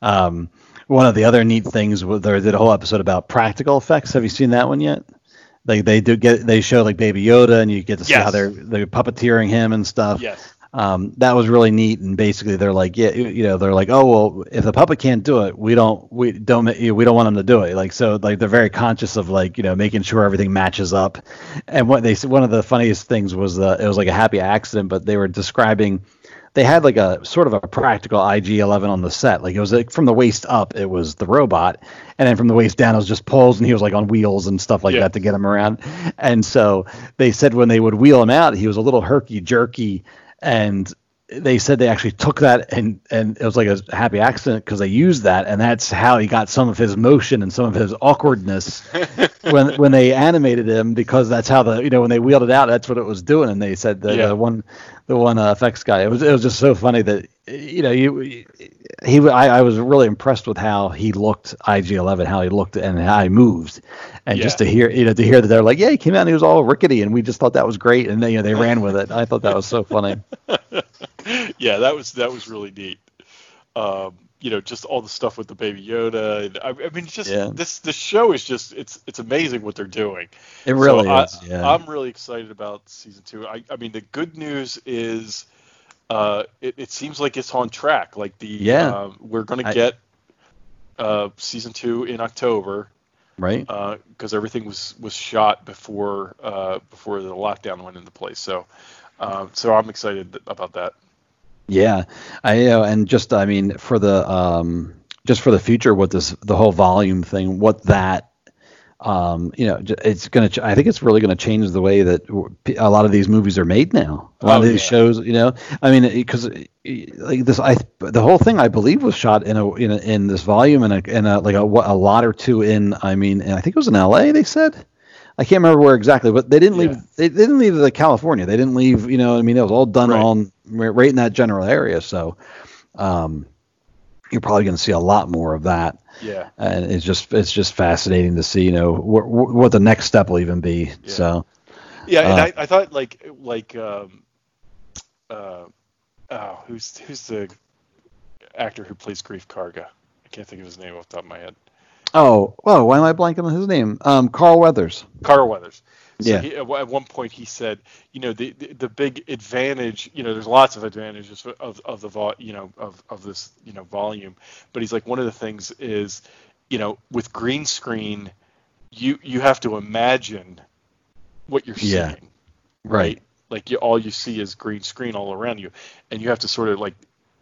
Um, one of the other neat things was they did a whole episode about practical effects. Have you seen that one yet? Like they do get they show like Baby Yoda and you get to see how they're they're puppeteering him and stuff. Yes. Um, that was really neat. And basically they're like, yeah, you you know, they're like, oh well, if the puppet can't do it, we don't we don't ma- we don't want them to do it. Like so, like they're very conscious of like you know making sure everything matches up. And what they one of the funniest things was uh, it was like a happy accident, but they were describing they had like a sort of a practical IG-11 on the set. Like it was like from the waist up, it was the robot, and then from the waist down, it was just poles, and he was like on wheels and stuff like Yeah. that to get him around. And so they said when they would wheel him out, he was a little herky jerky, and they said they actually took that and and it was like a happy accident because they used that and that's how he got some of his motion and some of his awkwardness when when they animated him because that's how the you know when they wheeled it out that's what it was doing and they said the, Yeah. the one the one uh, effects guy. It was it was just so funny that you know you he I, I was really impressed with how he looked IG11 how he looked and how he moved. And just to hear you know to hear that they're like yeah he came out and he was all rickety and we just thought that was great. And then you know they ran with it. I thought that was so funny. Yeah, that was that was really neat. Um, you know, just all the stuff with the Baby Yoda. And, I, I mean, it's just Yeah. this this show is just it's it's amazing what they're doing. it really So is I, yeah I'm really excited about season two. I, I mean, the good news is, uh, it, it seems like it's on track. Like the Yeah. um, we're gonna get uh, season two in October right because everything was was shot before uh, before the lockdown went into place. So um, so I'm excited about that. Yeah, I know, and just I mean for the um just for the future, what this the whole volume thing, what that um you know it's gonna ch- I think it's really gonna change the way that a lot of these movies are made now. A lot Oh, of these yeah. shows, you know, I mean because like this I the whole thing I believe was shot in a in a, in this volume and a in a like a, a lot or two in I mean and I think it was in L.A. They said. I can't remember where exactly, but they didn't leave. Yeah. They, they didn't leave the California. They didn't leave. You know, I mean, it was all done Right. on right in that general area. So, um, you're probably going to see a lot more of that, Yeah. and it's just it's just fascinating to see. You know, wh- wh- what the next step will even be. So, Yeah, and Uh, I, I thought like like um, uh, oh, who's who's the actor who plays Greef Karga? I can't think of his name off the top of my head. oh, well, why am I blanking on his name? Um, Carl Weathers. Carl Weathers. So Yeah. He, at one- point, he said, you know, the, the the big advantage, you know, there's lots of advantages of of the vol, you know, of of this, you know, volume. But he's like, one of the things is, you know, with green screen, you you have to imagine what you're Yeah. seeing. Right. Like you, all you see is green screen all around you, and you have to sort of like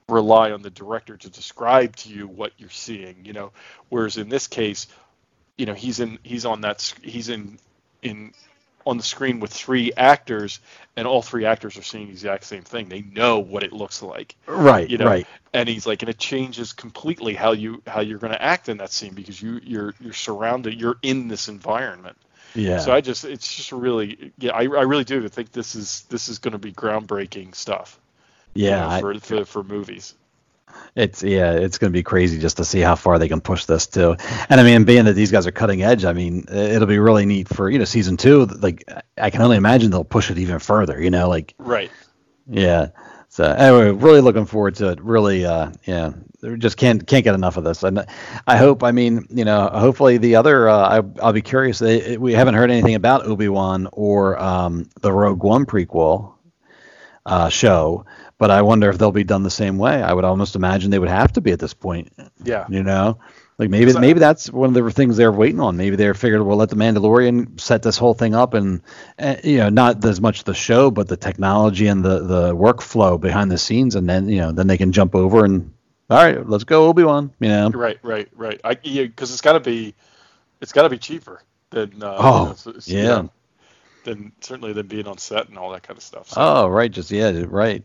rely on the director to describe to you what you're seeing. You know, whereas in this case, you know, he's in he's on that he's in in on the screen with three actors, and all three actors are seeing the exact same thing. They know what it looks like. Right. You know, right. and he's like, and it changes completely how you how you're going to act in that scene because you you're you're surrounded, you're in this environment. Yeah. So I just, it's just really, yeah, I, I really do think this is this is going to be groundbreaking stuff. you yeah. know, I- for, for for movies. It's yeah, it's going to be crazy just to see how far they can push this too. And I mean, being that these guys are cutting edge, I mean, it'll be really neat for you know season two. Like, I can only imagine they'll push it even further. You know, like Right. yeah. So anyway, really looking forward to it. Really, uh, yeah, just can't can't get enough of this. And I hope, I mean, you know, hopefully the other, uh, I, I'll be curious. They, we haven't heard anything about Obi Wan or um, the Rogue One prequel uh, show, but I wonder if they'll be done the same way. I would almost imagine they would have to be at this point. Yeah. You know, like maybe maybe that's one of the things they're waiting on. Maybe they're figured we'll let the Mandalorian set this whole thing up, and, uh, you know, not as much the show, but the technology and the the workflow behind the scenes, and then you know, then they can jump over and all right, let's go Obi Wan. You know. Right, right, right. I because it's got to be, it's got to be cheaper than. Uh, Oh, you know, so- so, yeah. know, Than certainly than being on set and all that kind of stuff. So, Oh, right. Just yeah, right.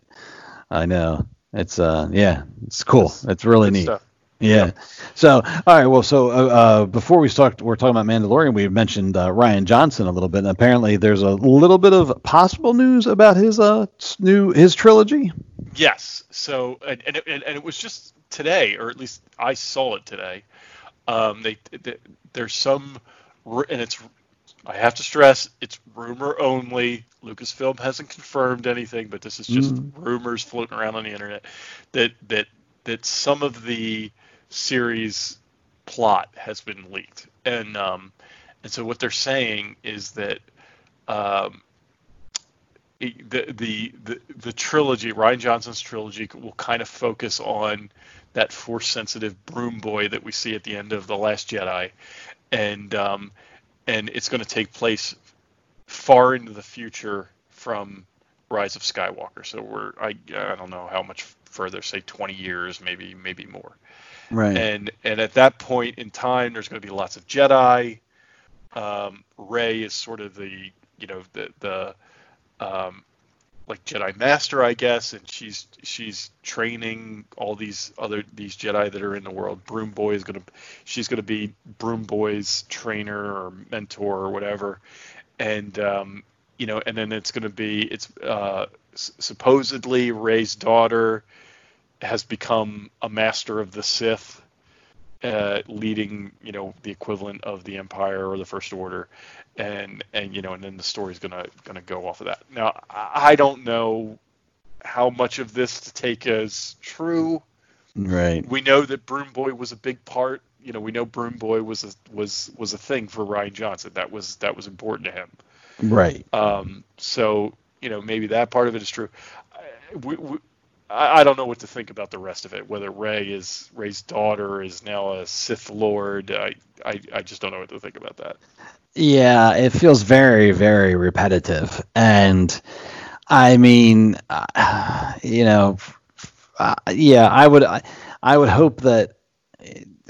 I know. It's uh, yeah, it's cool. It's really good neat. stuff. Yeah. So, all right. Well, so uh, uh, before we start, we're talking about Mandalorian. We mentioned uh, Rian Johnson a little bit. And apparently, there's a little bit of possible news about his uh new his trilogy. Yes. So and and it, and and it was just today, or at least I saw it today. Um, they, they there's some, and it's I have to stress it's rumor only. Lucasfilm hasn't confirmed anything, but this is just rumors floating around on the internet that that that some of the series plot has been leaked, and um, and so what they're saying is that um, it- the, the the the trilogy, Rian Johnson's trilogy, will kind of focus on that force sensitive broom boy that we see at the end of the Last Jedi, and um, and it's going to take place far into the future from Rise of Skywalker. So we're I I don't know how much further, say 20 years, maybe maybe more Right. and and at that point in time there's going to be lots of jedi um, Rey is sort of the you know the the um, like jedi master i guess and she's she's training all these other these jedi that are in the world. Broom boy is to she's to be broom boy's trainer or mentor or whatever. And um, you know and then it's to be it's uh, supposedly Rey's daughter has become a master of the Sith, uh, leading you know the equivalent of the Empire or the First Order, and and you know and then the story's gonna gonna go off of that. Now I don't know how much of this to take as true. right. We know that Broom Boy was a big part. You know we know Broom Boy was a, was was a thing for Rian Johnson. That was that was important to him. Right. Um, so you know maybe that part of it is true. We, we, I I don't know what to think about the rest of it. Whether Rey is Rey's daughter is now a Sith Lord, I, I I just don't know what to think about that. Yeah, it feels very, very repetitive, and I mean, uh, you know, uh, yeah, I would, I, I would hope that,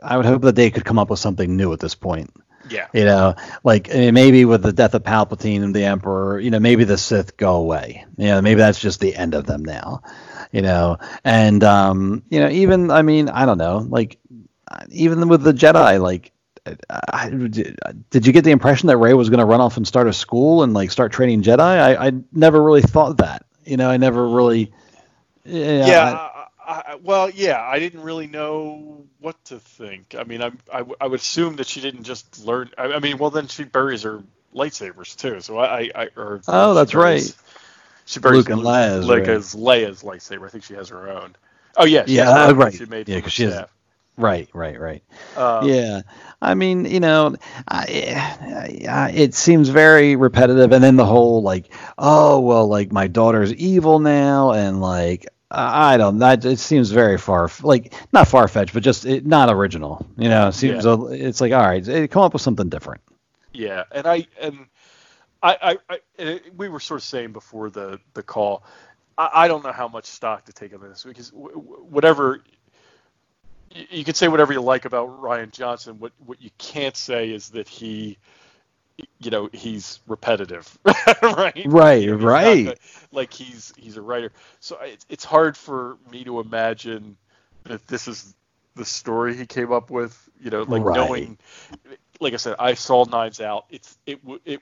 I would hope that they could come up with something new at this point. Yeah. You know, like maybe with the death of Palpatine and the Emperor, you know, maybe the Sith go away. You know, maybe that's just the end of them now. You know, and um, you know, even I mean, I don't know, like even with the Jedi, like. I, did you get the impression that Rey was going to run off and start a school and like start training Jedi? I, I never really thought that. You know, I never really. Yeah. Yeah. I- I, I, well, yeah, I didn't really know what to think. I mean, I I would assume that she didn't just learn. I, I mean, well, then she buries her lightsabers too. So I, I, I or Oh, that's right. She buries Luke and Leia's, right. Leia's, lightsaber. I think she has her own. Oh yeah, she Yeah, uh, right. She made Yeah, from 'cause her she has- Right, right, right. Um, yeah, I mean, you know, I, I, it seems very repetitive, and then the whole like, oh well, like my daughter's evil now, and like I I don't, that it seems very far, like not far fetched, but just it, not original. You know, it seems Yeah. a, it's like all right, eh, come up with something different. Yeah, and I and I, I, I we were sort of saying before the the call. I, I don't know how much stock to take on this because whatever you, can say whatever you like about Rian Johnson. What what you can't say is that he, you know, he's repetitive, right? Right, You know, he's not right. the- like he's he's a writer. So it's it's hard for me to imagine that this is the story he came up with. You know, like Right. knowing like I said, I saw Knives Out. It's it it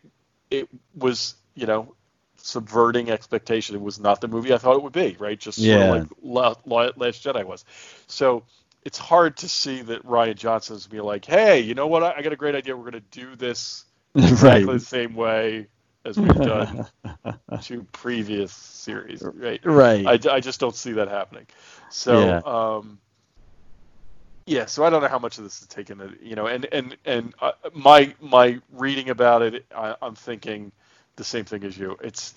it was you know subverting expectation. It was not the movie I thought it would be. Right, just sort Yeah. of like La- La- Last Jedi was. So it's hard to see that Rian Johnson's be like, hey, you know what? I, I got a great idea. We're going to do this exactly right, the same way as we've done two previous series. Right. right. I, I just don't see that happening. So, Yeah. um, yeah. So I don't know how much of this is taken. You know, and and and uh, my my reading about it, I, I'm thinking the same thing as you. It's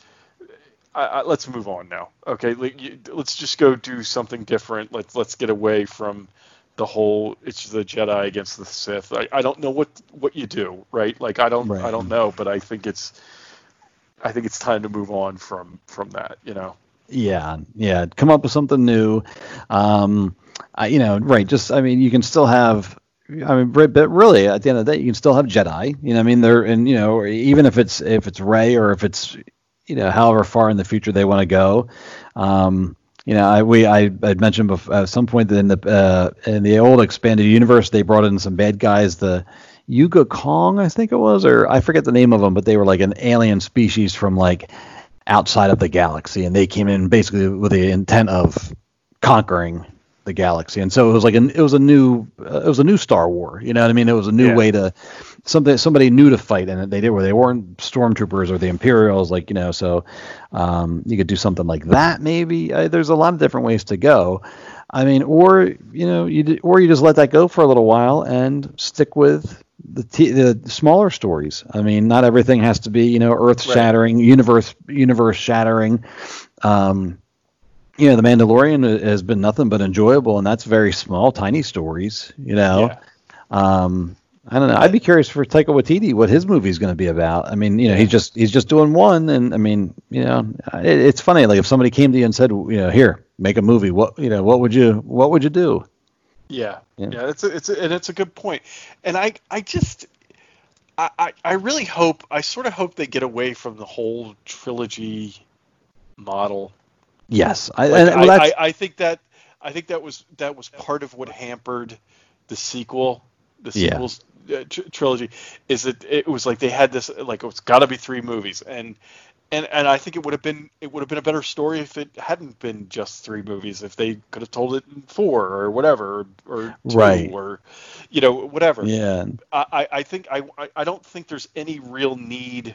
I, I, let's move on now. Okay, let's just go do something different. Let's let's get away from the whole it's the Jedi against the Sith. I, I don't know what what you do, right? Like I don't Right. I don't know, but I think it's I think it's time to move on from from that. You know. Yeah, yeah. Come up with something new. Um, I, you know, right? Just, I mean, you can still have. I mean, but really, at the end of the day, you can still have Jedi. You know, I mean, they're and you know, even if it's if it's Rey or if it's you know, however far in the future they want to go. Um, you know, I we I had mentioned before, at some point that in the uh, in the old expanded universe they brought in some bad guys, the Yuga Kong, I think it was, or I forget the name of them, but they were like an alien species from like outside of the galaxy, and they came in basically with the intent of conquering the galaxy. And so it was like an, it was a new uh, it was a new Star War. You know what I mean? It was a new Yeah. way to something somebody new to fight, and they did where they weren't stormtroopers or the Imperials, like you know. So um, you could do something like that maybe. Uh, there's a lot of different ways to go. I mean, or you know, you or you just let that go for a little while and stick with the t- the smaller stories. I mean, not everything has to be you know earth shattering, universe universe shattering. Um, you know, The Mandalorian has been nothing but enjoyable, and that's very small, tiny stories. You know, um, I don't know. I'd be curious for Taika Waititi what his movie's going to be about. I mean, you know, he's just he's just doing one, and I mean, you know, it, it's funny. Like if somebody came to you and said, you know, here, make a movie. What you know, what would you what would you do? Yeah, Yeah. yeah, it's a, it's a, and it's a good point, and I I just I, I I really hope I sort of hope they get away from the whole trilogy model. Yes, I, Like, and, well, I, I I think that I think that was that was part of what hampered the sequel, the Yeah. sequels uh, tr- trilogy, is that it was like they had this like it's got to be three movies, and and and I think it would have been it would have been a better story if it hadn't been just three movies, if they could have told it in four or whatever, or, Right. or you know whatever. yeah, I, I- think I I- I don't think there's any real need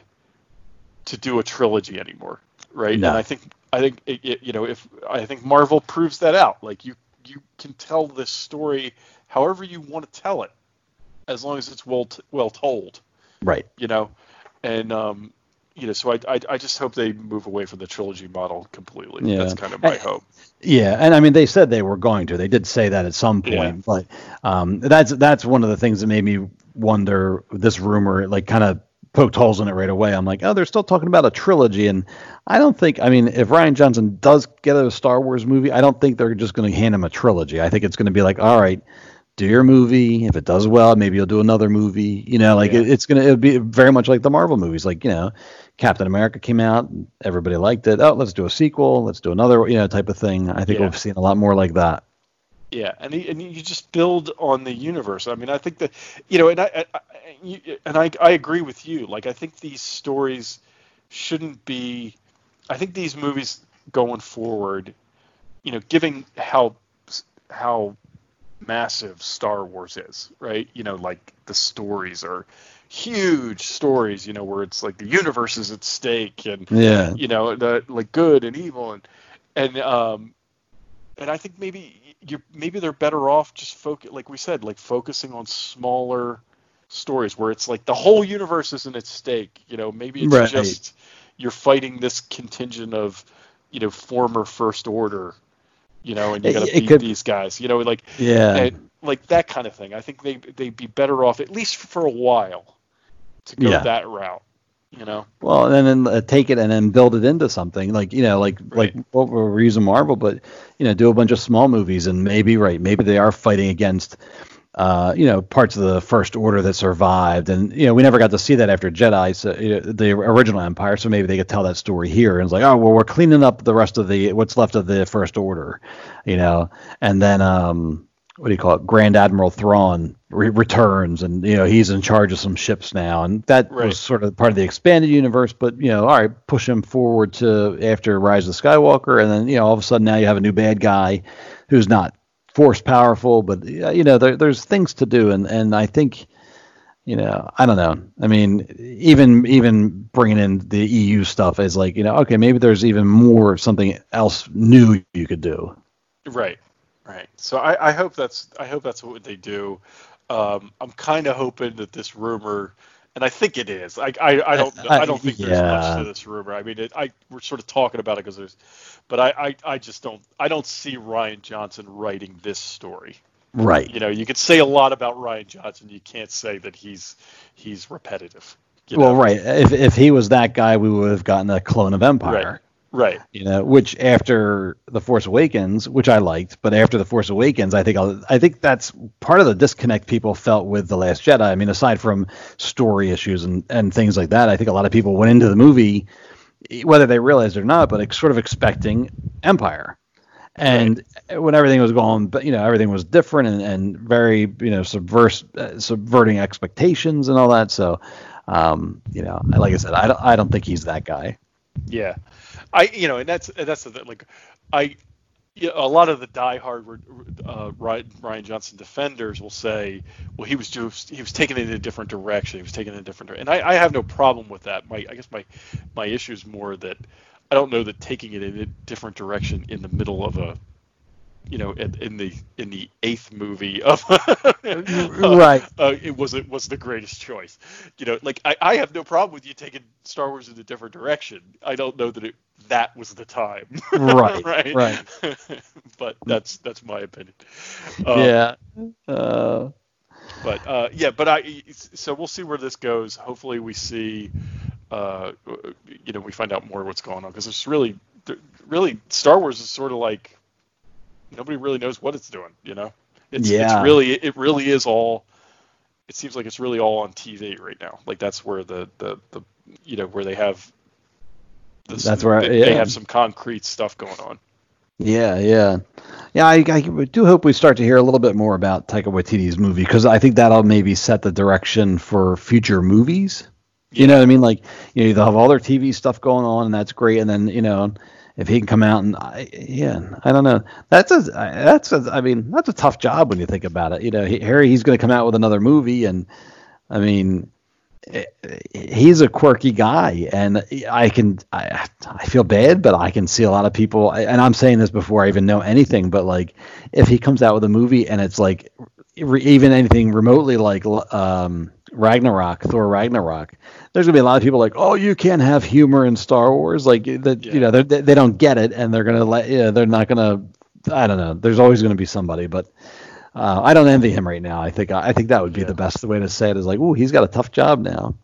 to do a trilogy anymore, right? No. And I think I think it, it- you know if I think Marvel proves that out. Like you you can tell this story however you want to tell it, as long as it's well t- well told, right. you know. And um, you know, so I, I I just hope they move away from the trilogy model completely. Yeah. That's kind of my hope. Yeah, and I mean they said they were going to. They did say that at some point, Yeah. but um, that's that's one of the things that made me wonder. This rumor like kind of poked holes in it right away. I'm like, oh, they're still talking about a trilogy, and I don't think. I mean, if Rian Johnson does get a Star Wars movie, I don't think they're just going to hand him a trilogy. I think it's going to be like, all right. Do your movie. If it does well, maybe you'll do another movie. You know, like Yeah. it, it's gonna it'll be very much like the Marvel movies. Like you know, Captain America came out, everybody liked it. Oh, let's do a sequel. Let's do another, you know, type of thing. I think Yeah. we've seen a lot more like that. Yeah, and and you just build on the universe. I mean, I think that you know, and I, I, I you, and I I agree with you. Like, I think these stories shouldn't be. I think these movies going forward, you know, giving how how massive Star Wars is, right? You know, like the stories are huge stories. You know, where it's like the universe is at stake, and Yeah. you know the like good and evil and and um and I think maybe you maybe they're better off just focus like we said like focusing on smaller stories where it's like the whole universe isn't at stake you know maybe it's Right. just you're fighting this contingent of you know former first order you know and you got to beat could- these guys you know like Yeah. and, like that kind of thing I think they they'd be better off at least for a while to go Yeah. that route you know Well, and then uh, take it and then build it into something like you know, like Right. like what we're using Marvel, but you know, do a bunch of small movies and maybe right, maybe they are fighting against. Uh, you know, parts of the First Order that survived, and you know, we never got to see that after Jedi, so you know, the original Empire. So maybe they could tell that story here, and it's like, oh, well, we're cleaning up the rest of the what's left of the First Order, you know, and then um, what do you call it? Grand Admiral Thrawn re- returns, and you know he's in charge of some ships now, and that Right. was sort of part of the expanded universe. But you know, all right, push him forward to after Rise of the Skywalker, and then you know all of a sudden now you have a new bad guy who's not force powerful, but you know there, there's things to do, and and I think. You know, I don't know. I mean, even even bringing in the EU stuff is like, you know, okay, maybe there's even more something else new you could do. Right, right. So I, I hope that's I hope that's what they do. Um, I'm kind of hoping that this rumor, and I think it is. I I, I don't I- I, don't think there's yeah. much to this rumor. I mean, it, I we're sort of talking about it because there's, but I, I I just don't I don't see Rian Johnson writing this story. Right. You know, you could say a lot about Rian Johnson. You can't say that he's he's repetitive. you Well, know? right. If if he was that guy, we would have gotten a clone of Empire. Right. You know, which after the Force Awakens, which I liked, but after the Force Awakens, I think I'll, I think that's part of the disconnect people felt with the Last Jedi. I mean, aside from story issues and and things like that, I think a lot of people went into the movie, whether they realized it or not, but ex- sort of expecting Empire. And when everything was going, but you know, everything was different and, and very, you know, subverse, uh, subverting expectations and all that. So, um, you know, like I said, I don't, I don't think he's that guy. Yeah, I you know, and that's that's the thing, like I. Yeah, a lot of the diehard uh, Rian, Rian Johnson defenders will say, "Well, he was just he was taking it in a different direction. He was taking it in a different direction." And I, I have no problem with that. My I guess my my issue is more that I don't know that taking it in a different direction in the middle of a you know in, in the in the eighth movie of right uh, it was it was the greatest choice you know like I, I have no problem with you taking star wars in a different direction i don't know that it that was the time Right, right right. but that's that's my opinion um, yeah. Uh, but uh, yeah, but I so we'll see where this goes. Hopefully, we see, uh, you know, we find out more what's going on because it's really, really Star Wars is sort of like nobody really knows what it's doing. You know, it's Yeah. it's really it really is all. It seems like it's really all on TV right now. Like that's where the the, the you know where they have. This, That's where- they, they yeah. have some concrete stuff going on. Yeah, yeah, yeah. I, I do hope we start to hear a little bit more about Taika Waititi's movie because I think that'll maybe set the direction for future movies. You know what I mean? Like, you know, they'll have all their TV stuff going on, and that's great. And then, you know, if he can come out and, I, yeah, I don't know. That's a, that's a, I mean, that's a tough job when you think about it. You know, he, Harry, he's going to come out with another movie, and I mean, he's a quirky guy and i can I, I feel bad but i can see a lot of people and i'm saying this before i even know anything but like if he comes out with a movie and it's like even anything remotely like um ragnarok thor ragnarok there's gonna be a lot of people like oh you can't have humor in star wars. Like that you know they they don't get it and they're gonna let yeah they're not gonna i don't know there's always gonna be somebody but uh, I don't envy him right now. I think I think that would be the best way to say it. Is like, oh, he's got a tough job now.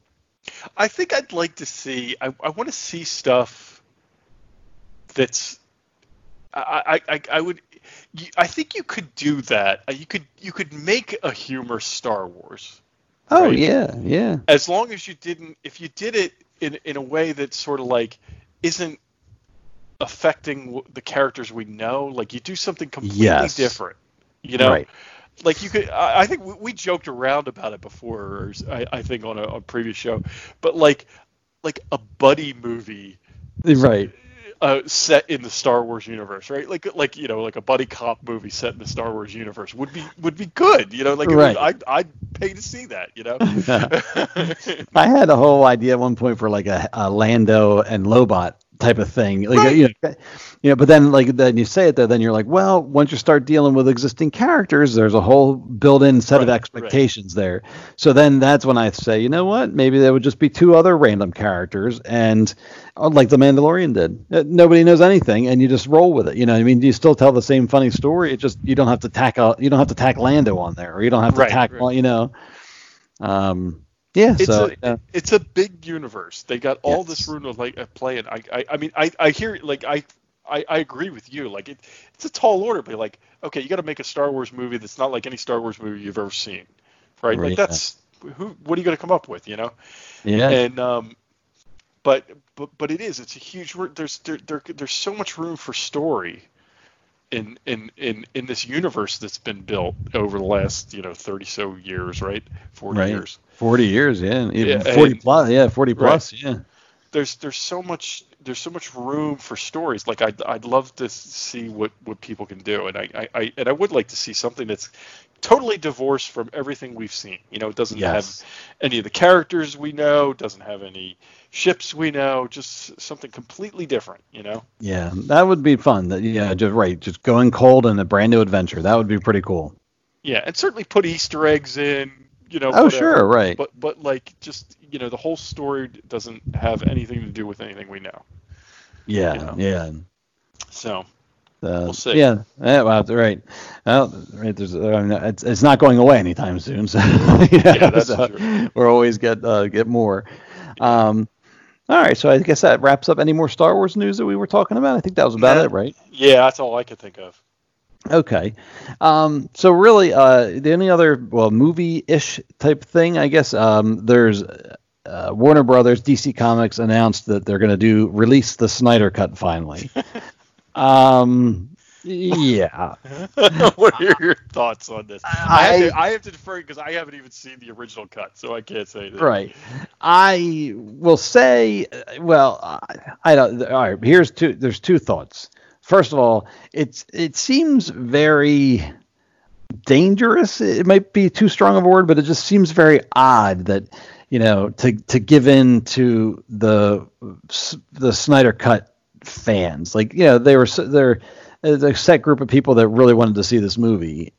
I think I'd like to see. I, I want to see stuff that's. I, I, I, I would. I think you could do that. Uh, You could you could make a humor Star Wars. Oh right? yeah, yeah, As long as you didn't, if you did it in in a way that sort of like isn't affecting the characters we know, like you do something completely Yes. different. You know, Right. like you could I, I think we, we joked around about it before or I, I think on a, on a previous show but like like a buddy movie right. uh, set in the Star Wars universe right like like you know like a buddy cop movie set in the Star Wars universe would be would be good you know like Right. would, I'd, I'd pay to see that you know I had a whole idea at one point for like a, a Lando and Lobot type of thing. Like Right. you know, you know, but then like then you say it there, then you're like, well, once you start dealing with existing characters, there's a whole built-in set of Right, right. expectations there. So then that's when I say, you know what, maybe there would just be two other random characters, and uh, like the Mandalorian did, Uh, nobody knows anything, and you just roll with it. You know, what I mean, you still tell the same funny story. It just you don't have to tack a, you don't have to tack Lando on there, or you don't have to Right, tack, right. you know. Um, yeah, it's so a yeah. it's a big universe. They got all Yes. this room to like uh, play in. I, I I mean I I hear like I. I, I agree with you. Like it, it's a tall order, but like, okay, you got to make a Star Wars movie that's not like any Star Wars movie you've ever seen, right? Right. Like that's who. What are you going to come up with, you know? yeah. And um, but but but it is. It's a huge. There's there, there there's so much room for story in in in in this universe that's been built over the last you know 30 so years, right? 40 Right. years. 40 years, yeah. Even Yeah, 40 and- plus, yeah, 40 plus, yeah. there's there's so much there's so much room for stories. Like I'd I'd love to see what what people can do, and I I, I and I would like to see something that's totally divorced from everything we've seen. You know, it doesn't Yes. have any of the characters we know, doesn't have any ships we know, just something completely different. You know. Yeah, that would be fun. That yeah, just right, just going cold in a brand new adventure. That would be pretty cool. Yeah, and certainly put Easter eggs in. You know. Oh, whatever. sure, right. But but like just you know the whole story doesn't have anything to do with anything we know. Yeah, You know. yeah. So Uh, We'll see. Yeah, yeah, well, right. Well, right. There's, I mean, it's, it's not going away anytime soon. So, you know, Yeah, that's so true. we're always get uh, get more. Um, All right, so I guess that wraps up any more Star Wars news that we were talking about. I think that was about Nah. it, right? Yeah, that's all I could think of. Okay. Um, so really, uh, the only other well movie-ish type thing, I guess. Um, there's uh, Warner Brothers, DC Comics announced that they're going to do release the Snyder Cut finally. um, yeah. what are your thoughts on this? I, I- have, to, I have to defer because I haven't even seen the original cut, so I can't say that. Right. I will say, uh, well, I, I don't. All right. Here's two. There's two thoughts. First of all, it's it seems very dangerous. It might be too strong of a word, but it just seems very odd that you know to to give in to the the Snyder cut fans. Like you know they were they're a set group of people that really wanted to see this movie,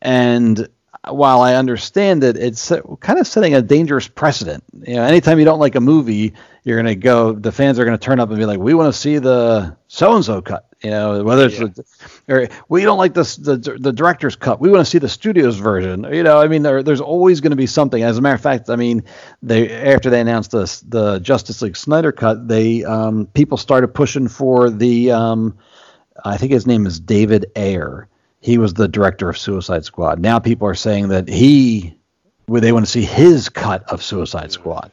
and while I understand it, it's kind of setting a dangerous precedent. You know, anytime you don't like a movie, you're gonna go. The fans are gonna turn up and be like, "We want to see the so and so cut." You know, whether it's the, or we don't like this the the director's cut. We want to see the studio's version. You know, I mean, there, there's always going to be something. As a matter of fact, I mean, they after they announced the the Justice League Snyder cut, they um, people started pushing for the um, I think his name is David Ayer. He was the director of Suicide Squad. Now people are saying that he, they want to see his cut of Suicide Squad.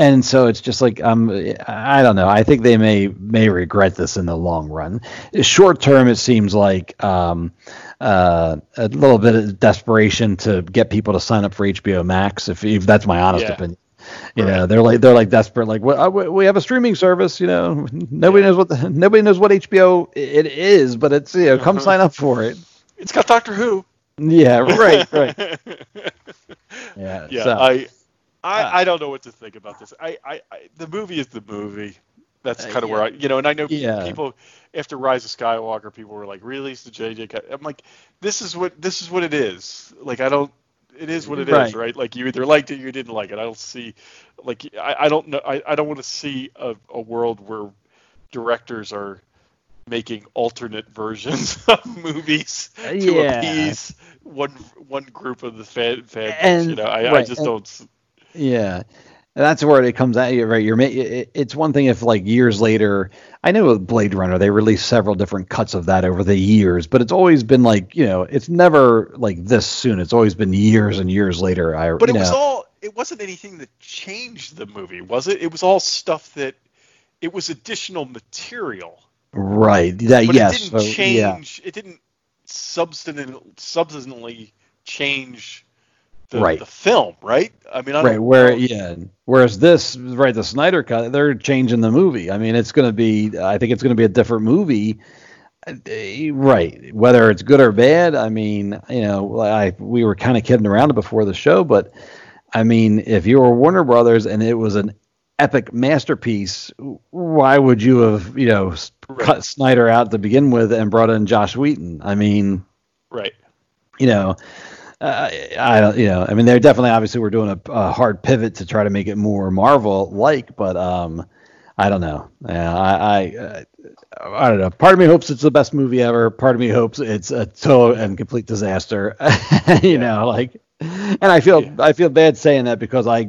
And so it's just like um, I don't know. I think they may may regret this in the long run. Short term, it seems like um, uh, a little bit of desperation to get people to sign up for HBO Max. If, if that's my honest Yeah. opinion, you know, they're like they're like desperate. Like, well, uh, we have a streaming service. You know, nobody knows what the, nobody knows what HBO it is, but it's you know, come sign up for it. It's got Doctor Who. Yeah, right, right. Yeah, Yeah, so- I, I, I don't know what to think about this. I, I, I the movie is the movie. That's uh, kind of where I, you know, and I know Yeah. people after Rise of Skywalker, people were like, "Release the JJ cut." I'm like, this is what this is what it is. Like, I don't. It is what it is, Right. right? Like, you either liked it, or you didn't like it. I don't see, like, I, I don't know. I, I don't want to see a, a world where directors are making alternate versions of movies uh, to Yeah. appease one one group of the fan fans. And- you know, I, I just and- don't. Yeah. That's where it comes at you, right? You're it's one thing if like years later, I know with Blade Runner they released several different cuts of that over the years, but it's always been like you know it's never like this soon. It's always been years and years later. I But it was all. It wasn't anything that changed the movie, was it? It was all stuff that. It was additional material. right. That But yes, it didn't so, yeah. change. It didn't substantive, substantially change the, Right. the film, right? I mean, I Right, where yeah, whereas this right the Snyder cut they're changing the movie. I mean, it's going to be I think it's going to be a different movie. Uh, Right, whether it's good or bad, I mean, you know, I we were kind of kidding around before the show, but I mean, if you were Warner Brothers and it was an epic masterpiece, why would you have, you know, cut Snyder out to begin with and brought in Joss Whedon? I mean, Right. you know, uh, I don't, you know, I mean, they're definitely obviously we're doing a, a hard pivot to try to make it more Marvel like, but um, I don't know. Yeah, I, I, uh, I don't know. Part of me hopes it's the best movie ever. Part of me hopes it's a total and complete disaster. you know, like, and I feel I feel bad saying that because I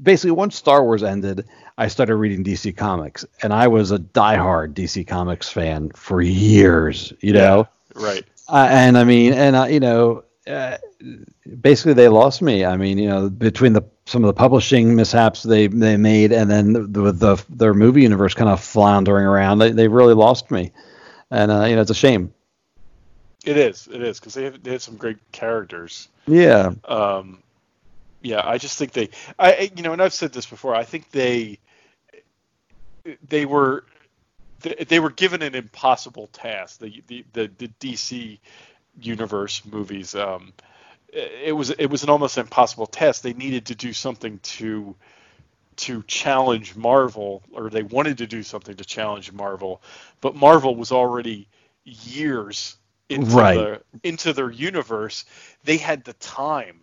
basically once Star Wars ended, I started reading DC Comics, and I was a diehard DC Comics fan for years. You know. Right. Uh, and I mean, and uh, you know, uh, basically they lost me. I mean, you know, between the some of the publishing mishaps they they made, and then the, the, the their movie universe kind of floundering around, they they really lost me. And uh, you know, it's a shame. It is. It is because they have they had some great characters. Yeah. Um, yeah, I just think they, I you know, and I've said this before. I think they, they were, they, they were given an impossible task. The the the, the DC universe movies. Um, it was it was an almost impossible test. They needed to do something to to challenge Marvel, or they wanted to do something to challenge Marvel, but Marvel was already years into Right. the into their universe. They had the time,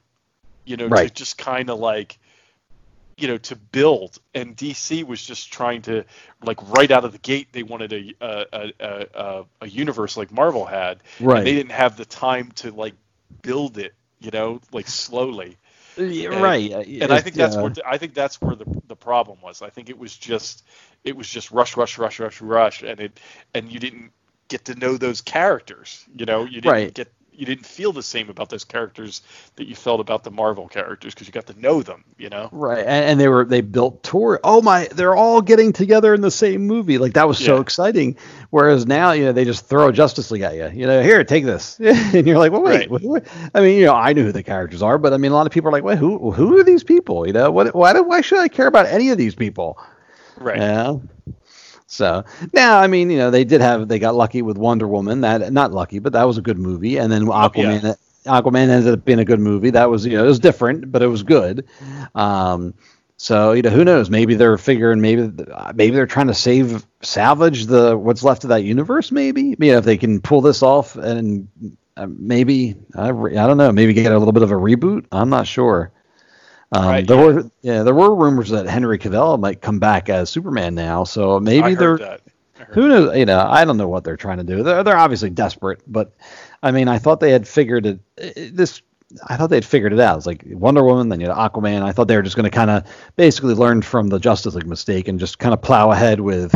you know, to just kind of like you know to build and dc was just trying to like right out of the gate they wanted a a a, a, a, universe like marvel had Right. and they didn't have the time to like build it you know like slowly Yeah, And- right. Uh, and I think that's uh, yeah. where I think that's where the the problem was. I think it was just it was just rush, rush, rush, rush, rush, and it and you didn't get to know those characters. You know, you didn't Right. get you didn't feel the same about those characters that you felt about the Marvel characters because you got to know them. You know, Right, and, and they were they built tour. Oh my, they're all getting together in the same movie. Like that was so exciting. Whereas now, you know, they just throw Justice League at you. You know, here, take this, and you're like, well, wait, Right. what, what? I mean, you know, I knew who the characters are, but I mean, a lot of people are like, wait, who who are these people? You know, what? Why do, why should I care about any of these people? right? Yeah. So now, I mean, you know, they did have they got lucky with Wonder Woman. That not lucky, but that was a good movie. And then Aquaman. Aquaman ended up being a good movie. That was you know it was different, but it was good. Um, so you know who knows? Maybe they're figuring maybe maybe they're trying to save salvage the what's left of that universe. Maybe you know if they can pull this off and uh, maybe I, re- I don't know maybe get a little bit of a reboot. I'm not sure. Um, Right, there yeah. were yeah there were rumors that Henry Cavill might come back as Superman now. So maybe I they're heard that. I heard who knows? You know, I don't know what they're trying to do. They're, they're obviously desperate, but I mean, I thought they had figured it. This, I thought they'd figured it out. It's like Wonder Woman, then you had Aquaman. I thought they were just going to kind of basically learn from the Justice League mistake and just kind of plow ahead with,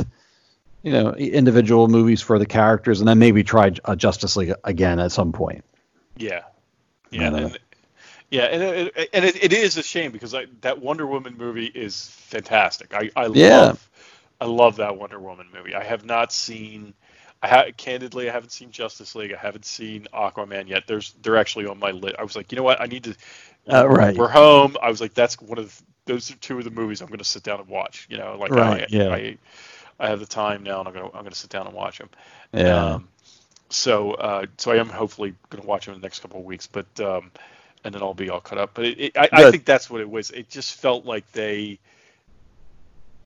you know, individual movies for the characters, and then maybe try a Justice League again at some point. Yeah, yeah, and, yeah, and it, and it, it is a shame because I, that Wonder Woman movie is fantastic. I, I Yeah. love, I love that Wonder Woman movie. I have not seen, I ha- candidly, I haven't seen Justice League. I haven't seen Aquaman yet. There's, they're actually on my list. I was like, you know what, I need to. Uh, right. We're home. I was like, that's one of the, those are two of the movies I'm going to sit down and watch. You know, like Right, I, yeah. I, I have the time now, and I'm going to, I'm going to sit down and watch them. Yeah. Um, so, uh, so I am hopefully going to watch them in the next couple of weeks, but um, and then I'll be all cut up. But it, it, I, I think that's what it was. It just felt like they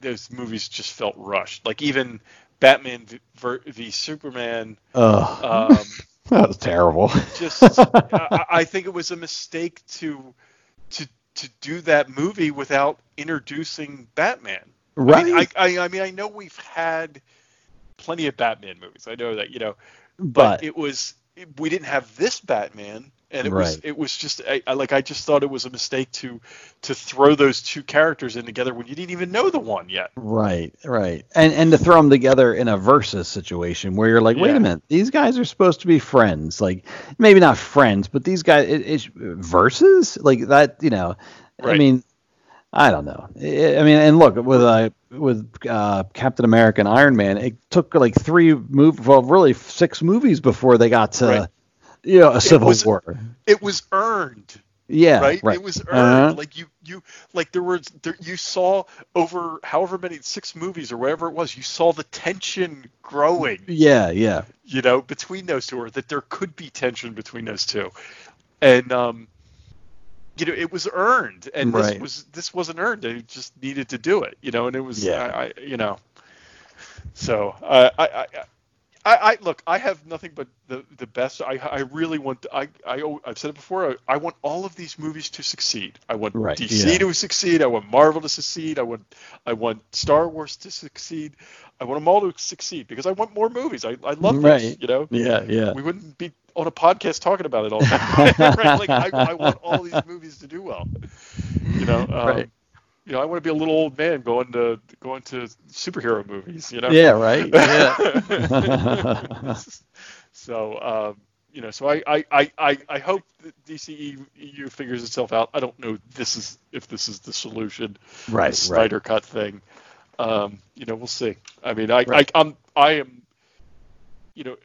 those movies just felt rushed. Like even Batman v, v Superman. Um, that was terrible. just I, I think it was a mistake to to to do that movie without introducing Batman. I mean, Right. I, I, I mean, I know we've had plenty of Batman movies. I know that, you know, but, But- it was we didn't have this Batman, and it was it was just I, I, like I just thought it was a mistake to to throw those two characters in together when you didn't even know the one yet. Right, right, and and to throw them together in a versus situation where you're like, wait Yeah. a minute, these guys are supposed to be friends, like maybe not friends, but these guys, it, it's versus like that, you know. I mean, I don't know. I I mean, and look with uh, with uh, Captain America and Iron Man, it took like three move, well, really six movies before they got to, Right. You know, a civil was- war. It was earned. Yeah, right? right. It was earned. Uh-huh. Like you, you, like there was, there, you saw over however many six movies or whatever it was, you saw the tension growing. Yeah, yeah. You know, between those two, or that there could be tension between those two, and um, you know, it was earned, and Right. this was this wasn't earned. They just needed to do it, you know, and it was, Yeah. I, I you know, so uh, I, I, I, I look, I have nothing but the the best. I I really want. I I I've said it before. I, I want all of these movies to succeed. I want Right, DC yeah. to succeed. I want Marvel to succeed. I want I want Star Wars to succeed. I want them all to succeed because I want more movies. I I love Right. this. You know. Yeah, yeah. We wouldn't be on a podcast talking about it all right? Like I, I want all these movies to do well. You know. Um, Right. You know, I want to be a little old man going to going to superhero movies. You know. Yeah, right. Yeah. so um, you know, so I, I, I, I, hope that DCEU figures itself out. I don't know this is if this is the solution. Right, the right. Cut thing. Um, you know, we'll see. I mean, I, Right. I I'm I am you know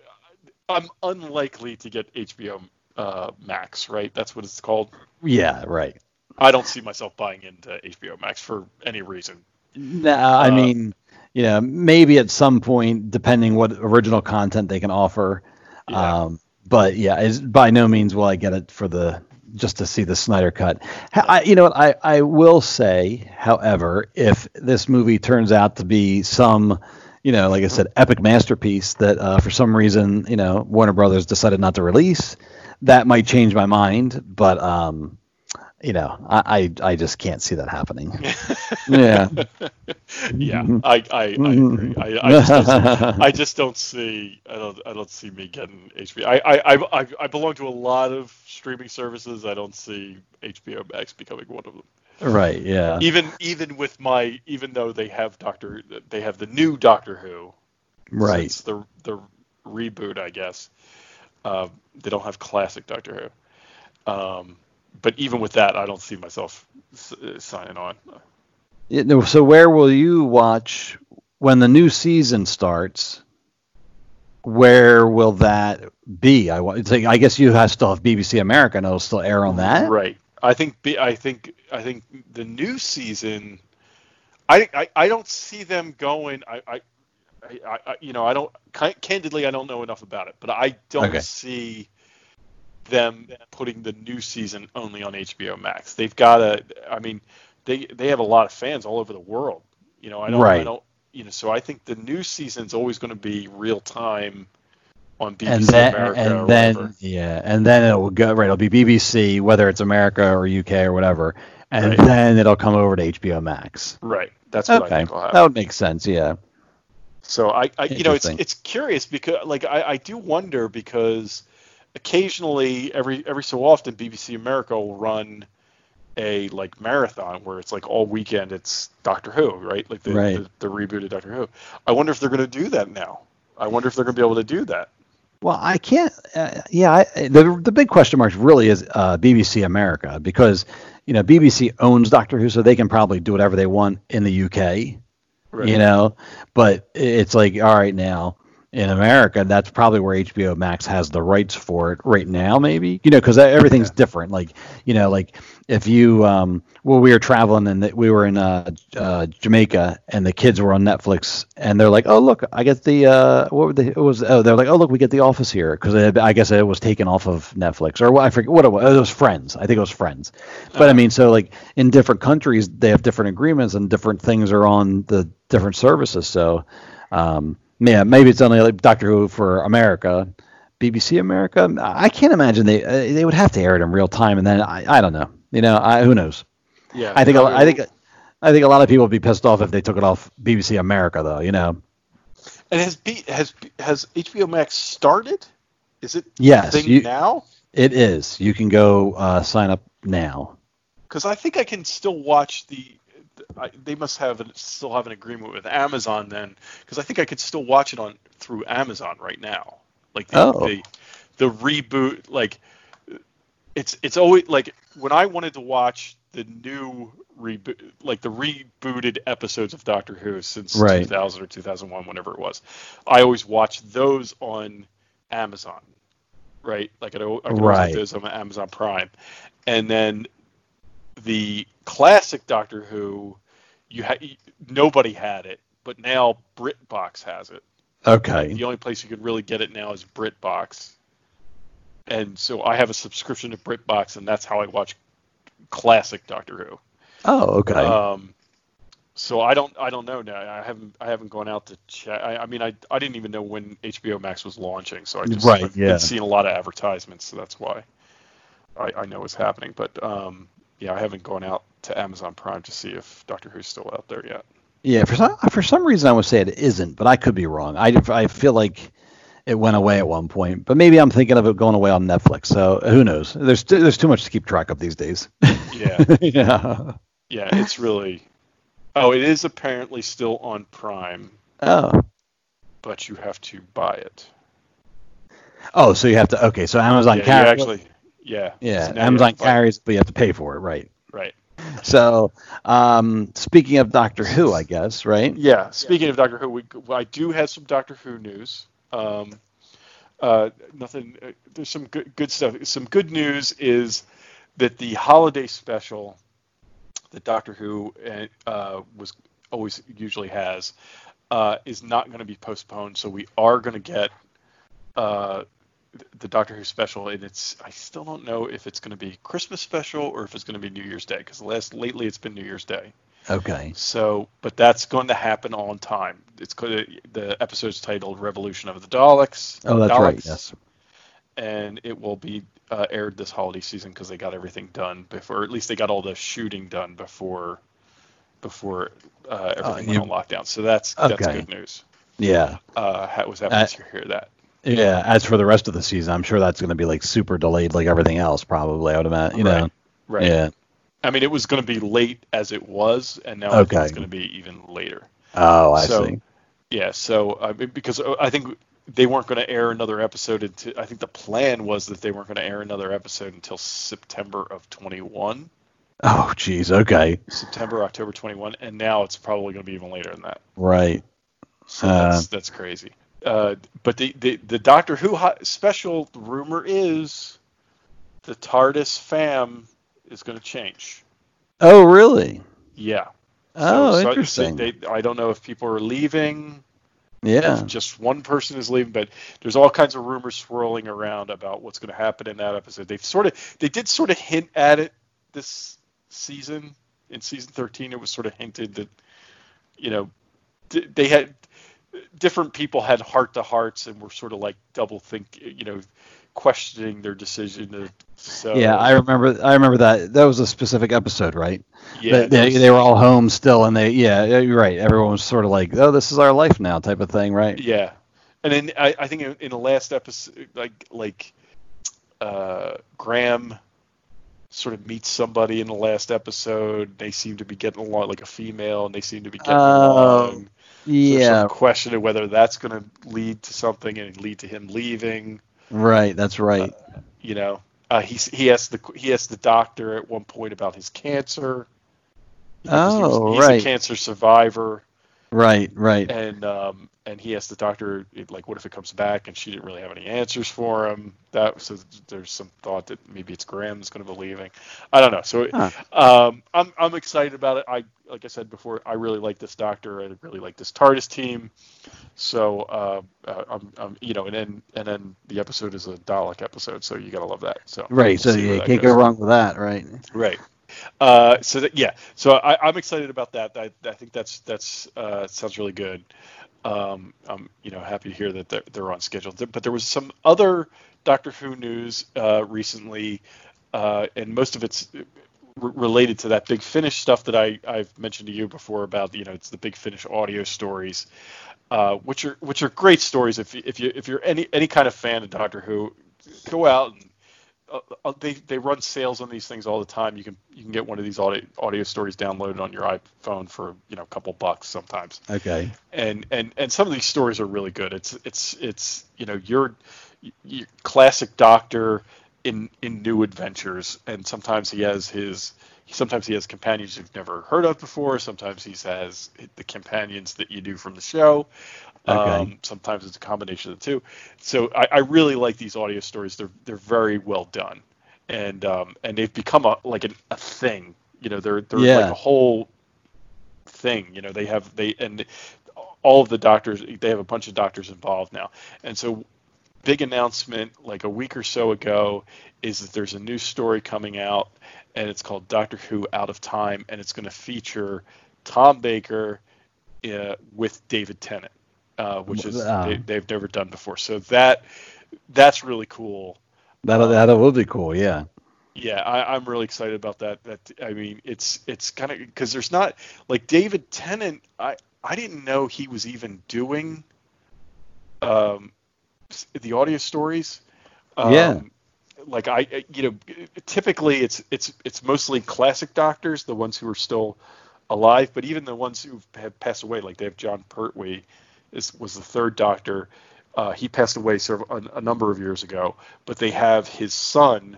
I'm unlikely to get HBO uh, Max, right? That's what it's called. yeah, right. I don't see myself buying into HBO Max for any reason. No, I Uh, mean, you know, maybe at some point, depending what original content they can offer. Yeah. Um, but yeah, is by no means will I get it for the just to see the Snyder cut. I, you know what? I I will say, however, if this movie turns out to be some, you know, like I said, epic masterpiece that uh, for some reason, you know, Warner Brothers decided not to release, that might change my mind. But um, you know, I, I, I just can't see that happening. yeah. yeah, I, I, I agree. I, I, just don't see, I just don't see. I don't. I don't see me getting HBO. I, I, I, I belong to a lot of streaming services. I don't see HBO Max becoming one of them. Right. Yeah. Even even with my even though they have Doctor they have the new Doctor Who. Right. Since the the reboot, I guess. Uh, they don't have classic Doctor Who. Um, but even with that, I don't see myself s- uh, signing on. Yeah, no, so where will you watch when the new season starts? Where will that be? I wa- it's like, I guess you have still have BBC America, and it'll still air on that. Right. I think I think I think the new season. I I, I don't see them going. I, I I, I you know I don't candidly I don't know enough about it, but I don't Okay. see them putting the new season only on HBO Max. They've got to. I mean, they they have a lot of fans all over the world. You know, I don't. I don't. You know, so I think the new season's always going to be real time on BBC and then America or and then whatever. yeah, and then it'll go right. It'll be BBC, whether it's America or UK or whatever, and Right. then it'll come over to HBO Max. Right. That's what I Okay, think will happen. that would make sense. Yeah. So I, I you know, it's it's curious because like I, I do wonder because occasionally every every so often BBC America will run a like marathon where it's like all weekend it's Doctor Who, right? Like the Right. the, the rebooted Doctor Who. I wonder if they're going to do that now. I wonder if they're going to be able to do that. Well, I can't. Uh, yeah, I, the the big question mark really is uh, BBC America because you know BBC owns Doctor Who, so they can probably do whatever they want in the UK. Right. You know, but it's like all right now in America, that's probably where HBO Max has the rights for it right now, maybe. You know, because everything's different. Like you know, like if you um, well, we were traveling and we were in uh, uh, Jamaica, and the kids were on Netflix, and they're like, "Oh, look, I get the uh, what were the, it was? Oh, they're like, oh, look, we get The Office here because I guess it was taken off of Netflix or what I forget what it was. It was Friends. I think it was Friends. But I mean, so like in different countries, they have different agreements and different things are on the different services. So, um, yeah, maybe it's only like Doctor Who for America. BBC America, I can't imagine they uh, they would have to air it in real time, and then I, I don't know, you know, I, who knows? Yeah. I think a- I think I think a lot of people would be pissed off if they took it off BBC America, though. You know. And has B, has has HBO Max started? Is it Yes, thing you- now? It is. You can go uh, sign up now. because I think I can still watch the. I, they must have an, still have an agreement with Amazon then, because I think I could still watch it on through Amazon right now. Like the, Oh. the the reboot, like it's it's always like when I wanted to watch the new reboot, like the rebooted episodes of Doctor Who since Right. 2000 or 2001, whenever it was, I always watched those on Amazon, right? Like I, I Right. get those on Amazon Prime, and then the classic Doctor Who, you ha- nobody had it, but now BritBox has it. Okay. The only place you can really get it now is BritBox, and so I have a subscription to BritBox, and that's how I watch classic Doctor Who. Oh, okay. Um, so I don't I don't know now. I haven't I haven't gone out to check. I, I mean I I didn't even know when HBO Max was launching, so I just Right, I've yeah. been seeing a lot of advertisements, so that's why I, I know what's happening. But um, yeah, I haven't gone out to Amazon Prime to see if Doctor Who's still out there yet. yeah, for some for some reason I would say it isn't, but I could be wrong. I I feel like it went away at one point, but maybe I'm thinking of it going away on Netflix. So who knows? There's there's too much to keep track of these days. Yeah, yeah. yeah, it's really. Oh, it is apparently still on Prime, Oh. but you have to buy it. Oh, so you have to. Okay, so Amazon yeah, carries. actually. Yeah. yeah, so Amazon carries, but you have to pay for it, right? Right. So, um, speaking of Doctor Who, I guess, right? Yeah. Speaking of Doctor Who, we, I do have some Doctor Who news. Um, uh, nothing. Uh, there's some good, good stuff. Some good news is that the holiday special that Doctor Who uh, was always usually has uh, is not going to be postponed. So we are going to get uh, the Doctor Who special, and it's I still don't know if it's going to be Christmas special or if it's going to be New Year's Day because last lately it's been New Year's Day. Okay. So, but that's going to happen on time. It's going to, the episode's titled "Revolution of the Daleks." Oh, that's right. Daleks. Yes. and it will be uh, aired this holiday season because they got everything done before, or at least they got all the shooting done before before uh, everything you- went on lockdown. So that's that's good news. Yeah. Uh, was happy Uh, to hear that. Yeah. As for the rest of the season, I'm sure that's going to be like super delayed, like everything else, probably. I would imagine. You know. Right. Right. Yeah. I mean, it was going to be late as it was, and now I think Okay. it's going to be even later. Oh, I So- see. Yeah, so I mean, because uh, I think they weren't going to air another episode until I think the plan was that they weren't going to air another episode until September of 21, Oh, geez. Okay. September October 21, and now it's probably going to be even later than that. Right. So Uh, that's that's crazy. Uh, but the, the the Doctor Who special rumor is the TARDIS fam is going to change. Oh, really? Yeah. Oh, So- so interesting. they, I don't know if people are leaving. yeah. if just one person is leaving, but there's all kinds of rumors swirling around about what's going to happen in that episode. They've sort of, they did sort of hint at it this season. In season 13, it was sort of hinted that, you know, they had different people had heart to hearts and were sort of like double think, you know, questioning their decision. To, so Yeah, I remember. I remember that. That was a specific episode, right? yeah, they, those- they were all home still, and they yeah, you're right. Everyone was sort of like, oh, this is our life now, type of thing, right? Yeah, and then I, I think in, in the last episode, like like uh, Graham sort of meets somebody in the last episode. They seem to be getting along like a female, and they seem to be getting Oh, along. Yeah, question of whether that's going to lead to something and lead to him leaving. right. That's right. You know, uh, he he asked the he asked the doctor at one point about his cancer. Because he was- Oh, he's right. a cancer survivor. Right, right. and um, and he asked the doctor like what if it comes back and she didn't really have any answers for him that so there's some thought that maybe it's Graham's going to be leaving I don't know so Huh. um, I'm I'm excited about it I like I said before I really like this doctor I really like this TARDIS team so uh, uh, I'm, I'm you know and then and then the episode is a Dalek episode so you gotta love that so Right. So that can't go wrong with that, right? Right. Uh, so that, yeah, so I, I'm excited about that. I, I think that's that's uh, sounds really good. Um, I'm you know happy to hear that they're, they're on schedule. But there was some other Doctor Who news uh, recently, uh, and most of it's r- related to that Big Finish stuff that I I've mentioned to you before about you know it's the Big Finish audio stories, uh, which are which are great stories. If if you if you're any any kind of fan of Doctor Who, go out and uh, uh, they they run sales on these things all the time. You can you can get one of these audio audio stories downloaded on your iPhone for you know a couple bucks sometimes. Okay. And and and some of these stories are really good. It's it's it's you know your your classic Doctor in in new adventures, and sometimes he has his sometimes he has companions you've never heard of before. Sometimes he has the companions that you do from the show. Okay. Um, sometimes it's a combination of the two. So I, I really like these audio stories. They're they're very well done, and um, and they've become a like an, a thing. You know, they're they're Yeah. like a whole thing. You know, they have they and all of the doctors. They have a bunch of doctors involved now, and so big announcement like a week or so ago is that there's a new story coming out, and it's called Doctor Who Out of Time, and it's going to feature Tom Baker uh, with David Tennant, uh, which is Wow. they, they've never done before. So that that's really cool. That that would be cool. Yeah. Yeah, I, I'm really excited about that. That I mean, it's it's kind of because there's not like David Tennant. I I didn't know he was even doing um the audio stories. Um, Yeah. Like I, you know, typically it's it's it's mostly classic doctors, the ones who are still alive, but even the ones who have passed away, like they have Jon Pertwee, is was the third Doctor. Uh, he passed away several, a, a number of years ago, but they have his son,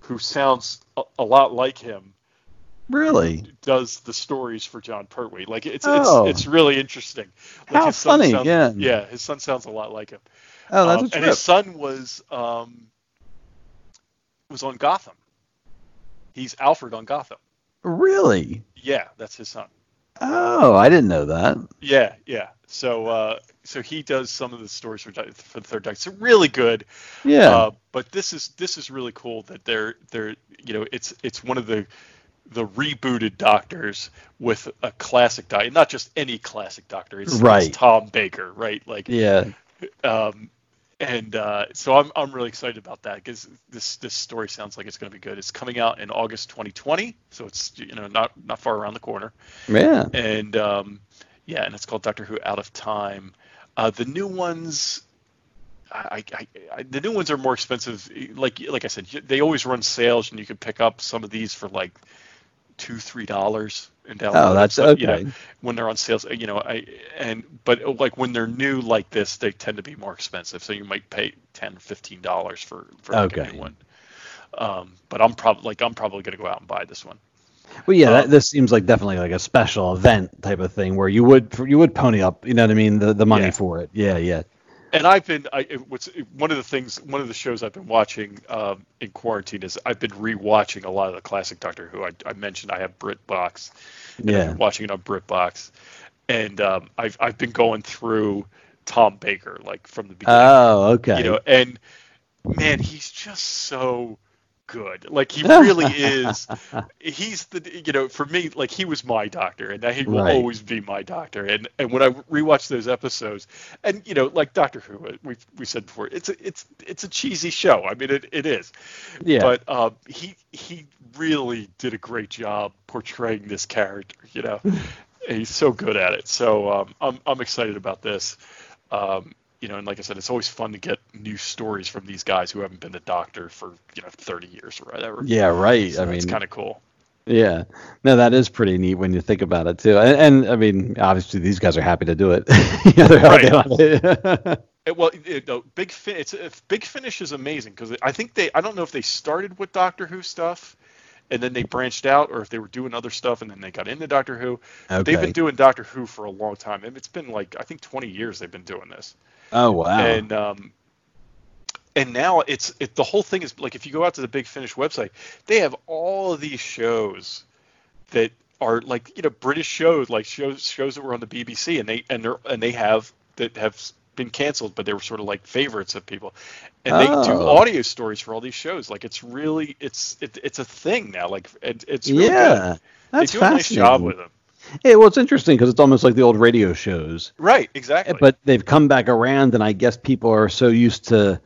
who sounds a, a lot like him, Really? does the stories for Jon Pertwee. Like it's Oh. it's it's really interesting. Like How funny, sounds- yeah. Yeah, his son sounds a lot like him. Oh, that's Um, a and his son was um was on Gotham. He's Alfred on Gotham. Really? Yeah, that's his son. Oh, I didn't know that. Yeah, yeah. So uh so he does some of the stories for for the third Doctor. So really good. Yeah. Uh, but this is this is really cool that they're they're you know it's it's one of the the rebooted doctors with a classic doctor, not just any classic doctor. It's, it's Tom Baker, right? Like yeah. um, and uh, so I'm I'm really excited about that because this this story sounds like it's going to be good. It's coming out in August 2020, so it's you know not not far around the corner. Yeah. And um, yeah, and it's called Doctor Who Out of Time. Uh, the new ones, I, I, I, the new ones are more expensive. Like like I said, they always run sales, and you can pick up some of these for like two three dollars and download. Oh, that's but, you okay. know, when they're on sales, you know, I and but like when they're new like this, they tend to be more expensive. So you might pay 10 15 dollars for for like a new one. Um, but I'm probably like I'm probably gonna go out and buy this one. Well, yeah, that, Um, this seems like definitely like a special event type of thing where you would you would pony up, you know what I mean, the the money Yeah. for it. Yeah, yeah. And I've been I what's one of the things one of the shows I've been watching um, in quarantine is I've been rewatching a lot of the classic Doctor Who. I, I mentioned I have BritBox, and I've Yeah. been watching it on BritBox, and um, I've I've been going through Tom Baker like from the beginning. Oh, okay. You know, and man, he's just so good. Like he really is. He's the you know for me like he was my doctor, and he will Right. always be my doctor. And and when I rewatch those episodes, and you know like Doctor Who, we we said before, it's a it's it's a cheesy show. I mean it, it is. Yeah. But um, he he really did a great job portraying this character. You know, And he's so good at it. So um, I'm I'm excited about this. Um, you know, and like I said, it's always fun to get new stories from these guys who haven't been the doctor for you know 30 years or whatever. Yeah, right. So I mean, it's kind of cool. Yeah, no, that is pretty neat when you think about it too. And, and I mean, obviously these guys are happy to do it. yeah, Right. It, well, it, no, Big Fin, it's if Big Finish is amazing because I think they I don't know if they started with Doctor Who stuff and then they branched out or if they were doing other stuff and then they got into Doctor Who. But They've been doing Doctor Who for a long time. And it's been like I think 20 years they've been doing this. Oh wow. And um, and now it's it, the whole thing is like if you go out to the Big Finish website, they have all of these shows that are like you know British shows like shows shows that were on the BBC and they and they and they have that have been canceled but they were sort of like favorites of people and they do Oh. audio stories for all these shows like it's really it's it, it's a thing now like it, it's really yeah, good. that's they do a nice job with them Yeah, well, it's interesting because it's almost like the old radio shows. right exactly But they've come back around, and I guess people are so used to,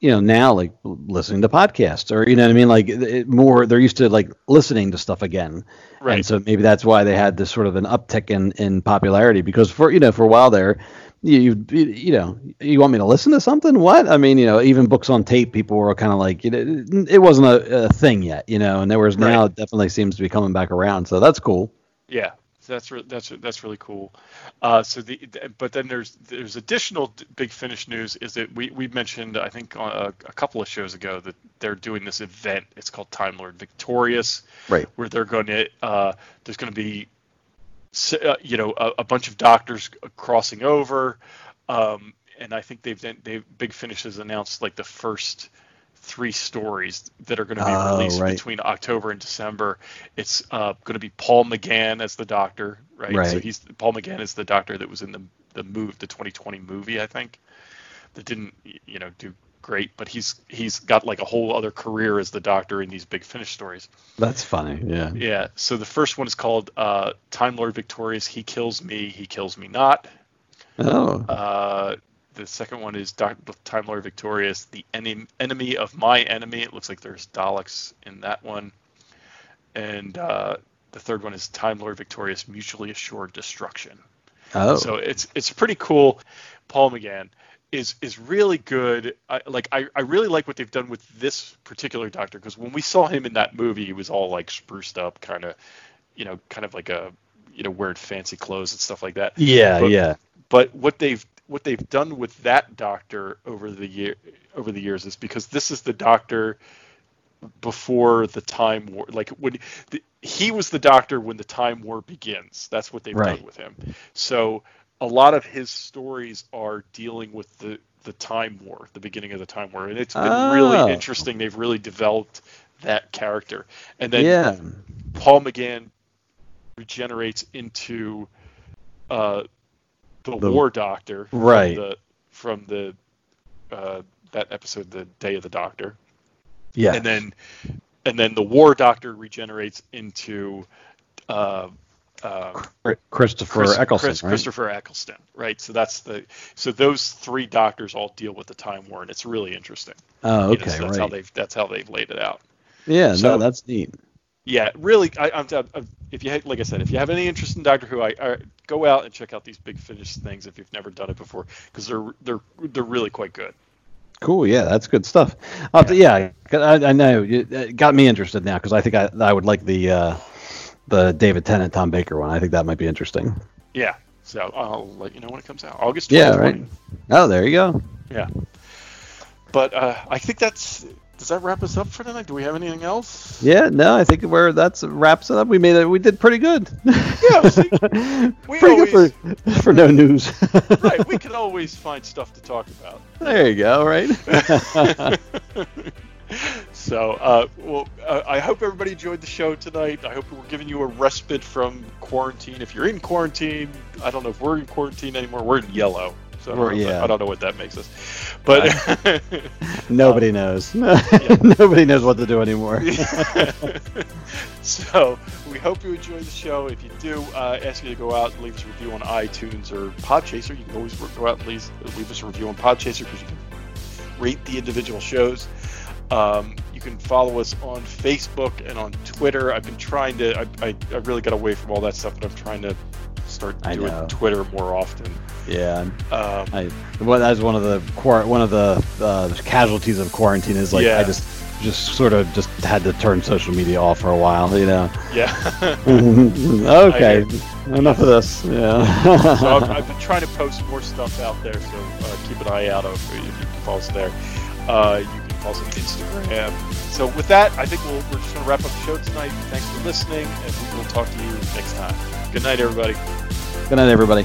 you know, now like listening to podcasts or you know what I mean, like it, more. They're used to like listening to stuff again, Right. and so maybe that's why they had this sort of an uptick in in popularity because for you know for a while there. You, you you know you want me to listen to something what I mean you know even books on tape people were kind of like you know, it wasn't a, a thing yet you know and there was now Right. it definitely seems to be coming back around so that's cool Yeah, that's re- that's that's really cool. Uh, so the but then there's there's additional d- big finish news is that we we mentioned I think a, a couple of shows ago that they're doing this event. It's called Time Lord Victorious, Right. Where they're going to uh, there's going to be uh, you know a, a bunch of doctors crossing over, um, and I think they've they've Big Finish has announced like the first three stories that are going to be Oh, released right. between October and December. It's uh, going to be Paul McGann as the Doctor, right? right? So he's Paul McGann is the Doctor that was in the the move the 2020 movie, I think, that didn't you know do great, but he's he's got like a whole other career as the Doctor in these Big Finish stories. that's funny yeah Yeah. So the first one is called uh, Time Lord Victorious. He kills me. He kills me not. oh Uh, the second one is Doctor Time Lord Victorious, the enemy, enemy of my enemy. It looks like there's Daleks in that one. And uh, the third one is Time Lord Victorious, mutually assured destruction. oh So it's it's pretty cool. Paul McGann is is really good. I, like I, I really like what they've done with this particular Doctor because when we saw him in that movie, he was all like spruced up, kind of, you know, kind of like a, you know, wearing fancy clothes and stuff like that. yeah But- yeah But what they've what they've done with that Doctor over the year over the years is because this is the Doctor before the time war like when the, he was the doctor when the time war begins. That's what they've Right. done with him. So a lot of his stories are dealing with the the time war the beginning of the time war. And it's been Oh. really interesting. They've really developed that character. And then yeah. Paul mcgann regenerates into uh the, The- war doctor from Right. the from the uh that episode the day of the doctor yeah and then and then the war doctor regenerates into uh, uh, Christopher Chris- Eccleston, Chris- right? Christopher Eccleston, right? So that's the so those three doctors all deal with the Time War, and it's really interesting. Oh, You know, okay, so that's how they've that's how they've laid it out. Yeah, So- no, that's neat. Yeah, really. I, I'm, I'm if you ha- like I said, if you have any interest in Doctor Who, I, I go out and check out these Big Finish things if you've never done it before, because they're they're they're really quite good. Cool, yeah, that's good stuff. Uh, yeah, I, I know it got me interested now because I think I, I would like the uh, the David Tennant Tom Baker one. I think that might be interesting. Yeah. So I'll let you know when it comes out. August. Yeah, right. Oh, there you go. Yeah. But uh, I think that's. Does that wrap us up for tonight? Do we have anything else? Yeah, no, I think we're that's wraps it up. We made it. We did pretty good. Yeah, see, we pretty always, good for for no news. right. We can always find stuff to talk about. there you go. Right. So, uh, well, uh, I hope everybody enjoyed the show tonight. I hope we're giving you a respite from quarantine. If you're in quarantine, I don't know if we're in quarantine anymore. We're in yellow. So I don't, that- yeah. I don't know what that makes us. But Nobody knows. Nobody knows what to do anymore. so we hope you enjoy the show. If you do, uh, ask you to go out and leave us a review on iTunes or Podchaser. You can always go out and leave, leave us a review on Podchaser because you can rate the individual shows. Um, you can follow us on Facebook and on Twitter. I've been trying to. I, I, I really got away from all that stuff, but I'm trying to start doing. Twitter more often. Yeah. Um, I well, that's one of the quar- one of the uh, casualties of quarantine is like Yeah. I just just sort of just had to turn social media off for a while, you know. yeah. okay, enough of this. Yeah. so I've, I've been trying to post more stuff out there, so uh, keep an eye out if you can follow us there. Uh, you can follow us on Instagram. So with that, I think we'll, we're just going to wrap up the show tonight. Thanks for listening, and we will talk to you next time. Good night, everybody. Good night, everybody.